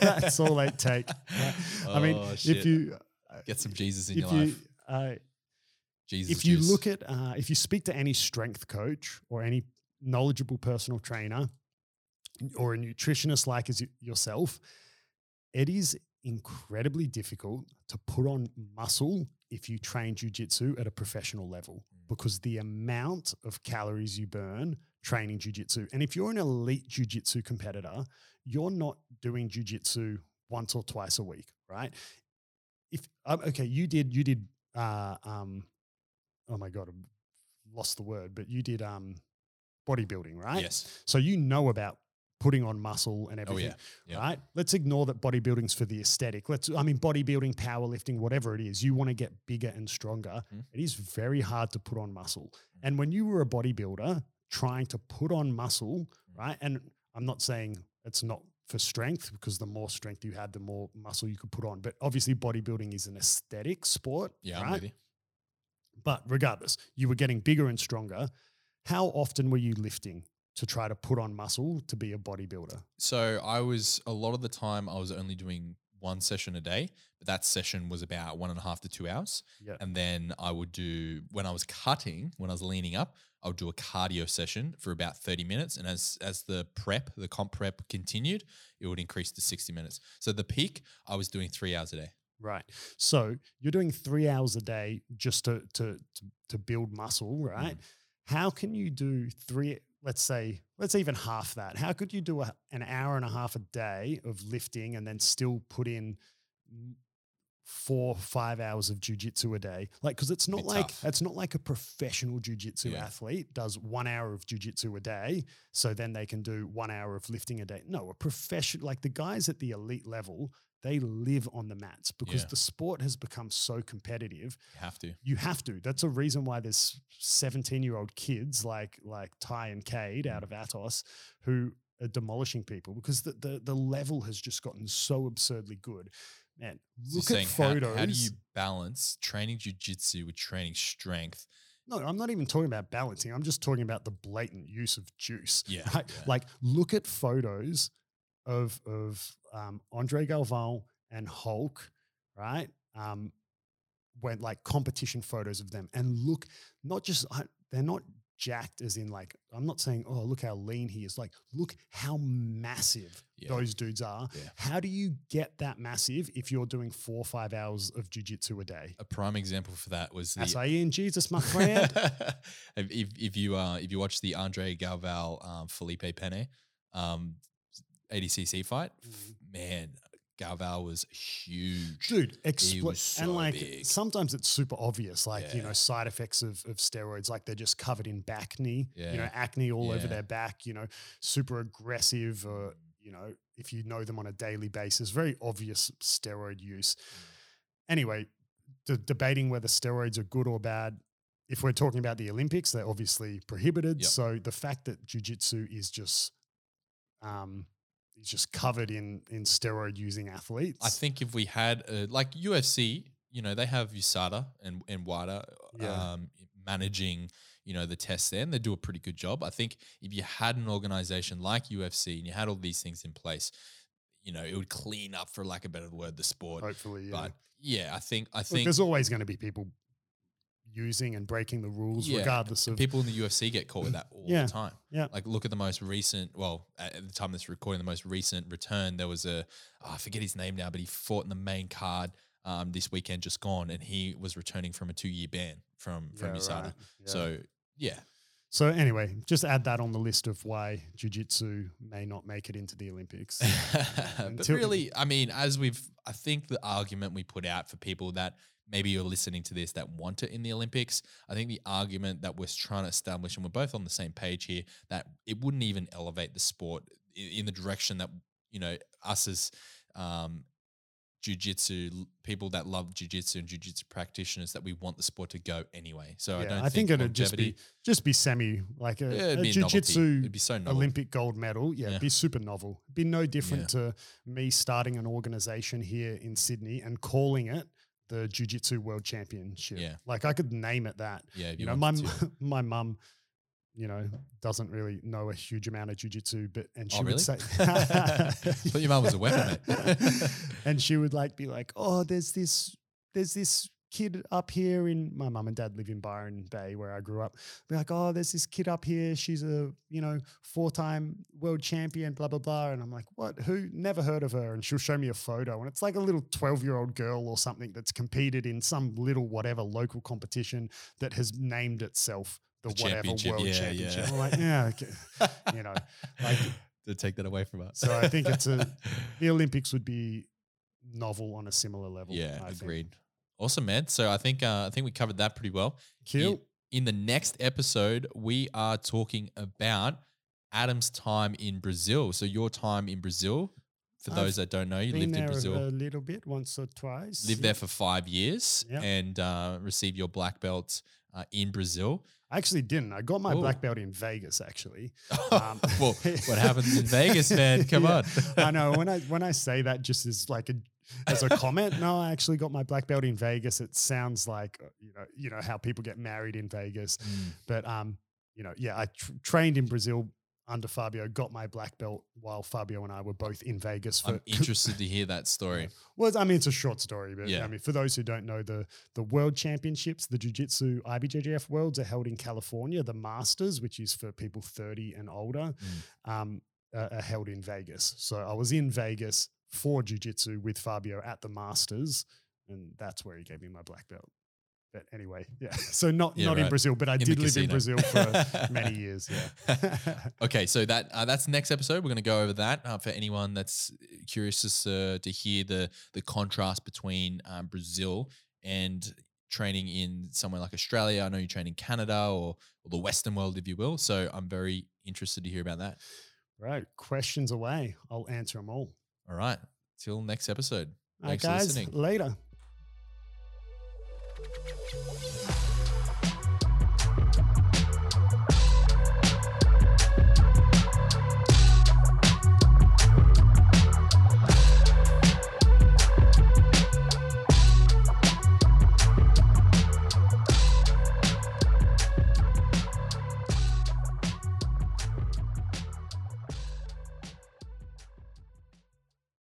that's all they take. right? I mean, Oh, if shit. you get some Jesus in if your you life, uh, Jesus. if you juice. look at uh, if you speak to any strength coach or any knowledgeable personal trainer or a nutritionist like as yourself, it is incredibly difficult to put on muscle if you train jujitsu at a professional level Mm. because the amount of calories you burn training jujitsu. And if you're an elite jujitsu competitor, you're not doing jujitsu once or twice a week, right? If um, okay, you did you did uh, um, oh my god, I lost the word, but you did um, bodybuilding, right? yes, So you know about putting on muscle and oh everything, yeah, yeah. right? Let's ignore that bodybuilding's for the aesthetic. Let's, I mean, bodybuilding, powerlifting, whatever it is, you want to get bigger and stronger. Mhm. It is very hard to put on muscle. Mm-hmm. And when you were a bodybuilder trying to put on muscle, Mm. right? And I'm not saying it's not for strength because the more strength you had, the more muscle you could put on. But obviously, bodybuilding is an aesthetic sport, yeah. Right? But regardless, you were getting bigger and stronger. How often were you lifting to try to put on muscle to be a bodybuilder? So I was a lot of the time I was only doing one session a day, but that session was about one and a half to two hours. Yeah. And then I would do when I was cutting, when I was leaning up, I would do a cardio session for about 30 minutes. And as as the prep, the comp prep continued, it would increase to 60 minutes. So the peak, I was doing three hours a day. Right. So you're doing three hours a day just to to to, to build muscle, right? Mm. How can you do three? Let's say, let's even half that. How could you do a, an hour and a half a day of lifting and then still put in four, five hours of jujitsu a day? Like, because it's not Be like tough. it's not like a professional jujitsu Yeah. athlete does one hour of jujitsu a day, so then they can do one hour of lifting a day. No, a professional like the guys at the elite level, they live on the mats because Yeah. the sport has become so competitive. You have to. You have to. That's a reason why there's 17 year old kids like like Tye and Kade Mm. out of Atos who are demolishing people because the, the the level has just gotten so absurdly good. Man, So look you're at saying, how- photos. How, do you balance training jujitsu with training strength? No, I'm not even talking about balancing. I'm just talking about the blatant use of juice. Yeah, <laughs> Right? yeah. Like, look at photos of of um, Andre Galvao and Hulk, right? Um, when like competition photos of them, and look, not just they're not jacked as in like I'm not saying oh look how lean he is. Like, look how massive Yeah. those dudes are. Yeah. How do you get that massive if you're doing four or five hours of jiu-jitsu a day? A prime example for that was the and Jesus, my friend. <laughs> if, if if you uh if you watch the Andre Galvao um, Felipe Pena um ADCC fight, Mhm. man, Galvao was huge. dude expl- was so and like big. sometimes it's super obvious like you know side effects of, of steroids like they're just covered in back knee you know acne all over their back you know super aggressive or you know if you know them on a daily basis very obvious steroid use anyway d- debating whether steroids are good or bad if we're talking about the olympics they're obviously prohibited Yep. so the fact that jiu-jitsu is just um just covered in in steroid using athletes I think if we had uh, like UFC, you know, they have USADA and and WADA Yeah. um, managing, you know, the tests there, and they do a pretty good job. I think if you had an organization like UFC and you had all these things in place, you know, it would clean up, for lack of a better word, the sport. hopefully yeah. But yeah, I think I Look, think there's always going to be people using and breaking the rules, Yeah, regardless of. people in the UFC get caught with that all Yeah, the time. yeah. Like look at the most recent, well, at at the time this recording, the most recent return, there was a, oh, I forget his name now, but he fought in the main card um, this weekend just gone and he was returning from a two year ban from, from Yeah, USADA. right, yeah. So yeah. So anyway, just add that on the list of why jiu-jitsu may not make it into the Olympics. <laughs> but Until- really, I mean, as we've, I think the argument we put out for people that maybe you're listening to this that want it in the Olympics, I think the argument that we're trying to establish, and we're both on the same page here, that it wouldn't even elevate the sport in the direction that, you know, us as um, jujitsu people that love jujitsu and jujitsu practitioners that we want the sport to go anyway. So I don't I think, it'd just be just be semi like a, Yeah, a jiu-jitsu so novel. Olympic gold medal. Yeah, Yeah. it'd be super novel. It'd be no different to me starting an organization here in Sydney and calling it the Jiu-Jitsu World Championship. Yeah. Like I could name it that. Yeah, you you know, my to. <laughs> my mum, you know, doesn't really know a huge amount of jujitsu, but and oh, she Oh, would really? say, <laughs> Thought your mum was a weapon, <laughs> and she would like be like, oh, there's this, there's this kid up here in my mum and dad live in Byron Bay where I grew up. Be like, oh, there's this kid up here. She's a you know four time world champion, blah blah blah. And I'm like, what? Who? Never heard of her. And she'll show me a photo, and it's like a little twelve year old girl or something that's competed in some little whatever local competition that has named itself the, The whatever world yeah, championship. yeah. I'm like, <laughs> yeah, okay. you know, like <laughs> to take that away from us. so. I think it's a <laughs> the Olympics would be novel on a similar level. yeah, I think. Awesome, man. So I think uh, I think we covered that pretty well. Cool. In, in the next episode, we are talking about Adam's time in Brazil. So your time in Brazil. For I've those that don't know, you lived in Brazil. a little bit, once or twice. lived there for five years Yep. and uh, received your black belt uh, in Brazil. I actually didn't. I got my Ooh. black belt in Vegas, actually. <laughs> Um, well, what happens in <laughs> Vegas, man? Come Yeah. on. I <laughs> know when I when I say that just as like a as a <laughs> comment. No, I actually got my black belt in Vegas. It sounds like uh, you know you know how people get married in Vegas, Mm. but um you know yeah I tr- trained in Brazil under Fabio. Got my black belt while Fabio and I were both in Vegas for I'm interested to hear that <laughs> story. Well, I mean, it's a short story, but Yeah. I mean, for those who don't know, the the World Championships, the Jiu Jitsu IBJJF Worlds, are held in California. The Masters, which is for people thirty and older, Mm. um, are held in Vegas. So I was in Vegas for Jiu Jitsu with Fabio at the Masters, and that's where he gave me my black belt. But anyway, <laughs> yeah. So not Yeah, not in. Brazil, but I In did live in. Brazil for <laughs> many years. Yeah. <laughs> Okay, so that uh, that's next episode. We're going to go over that uh, for anyone that's curious as, uh, to hear the the contrast between um, Brazil and training in somewhere like Australia. I know you train in Canada or, or the Western world, if you will. So I'm very interested to hear about that. right. Questions away. I'll answer them all. All right. Till next episode. Thanks guys, for listening. Later.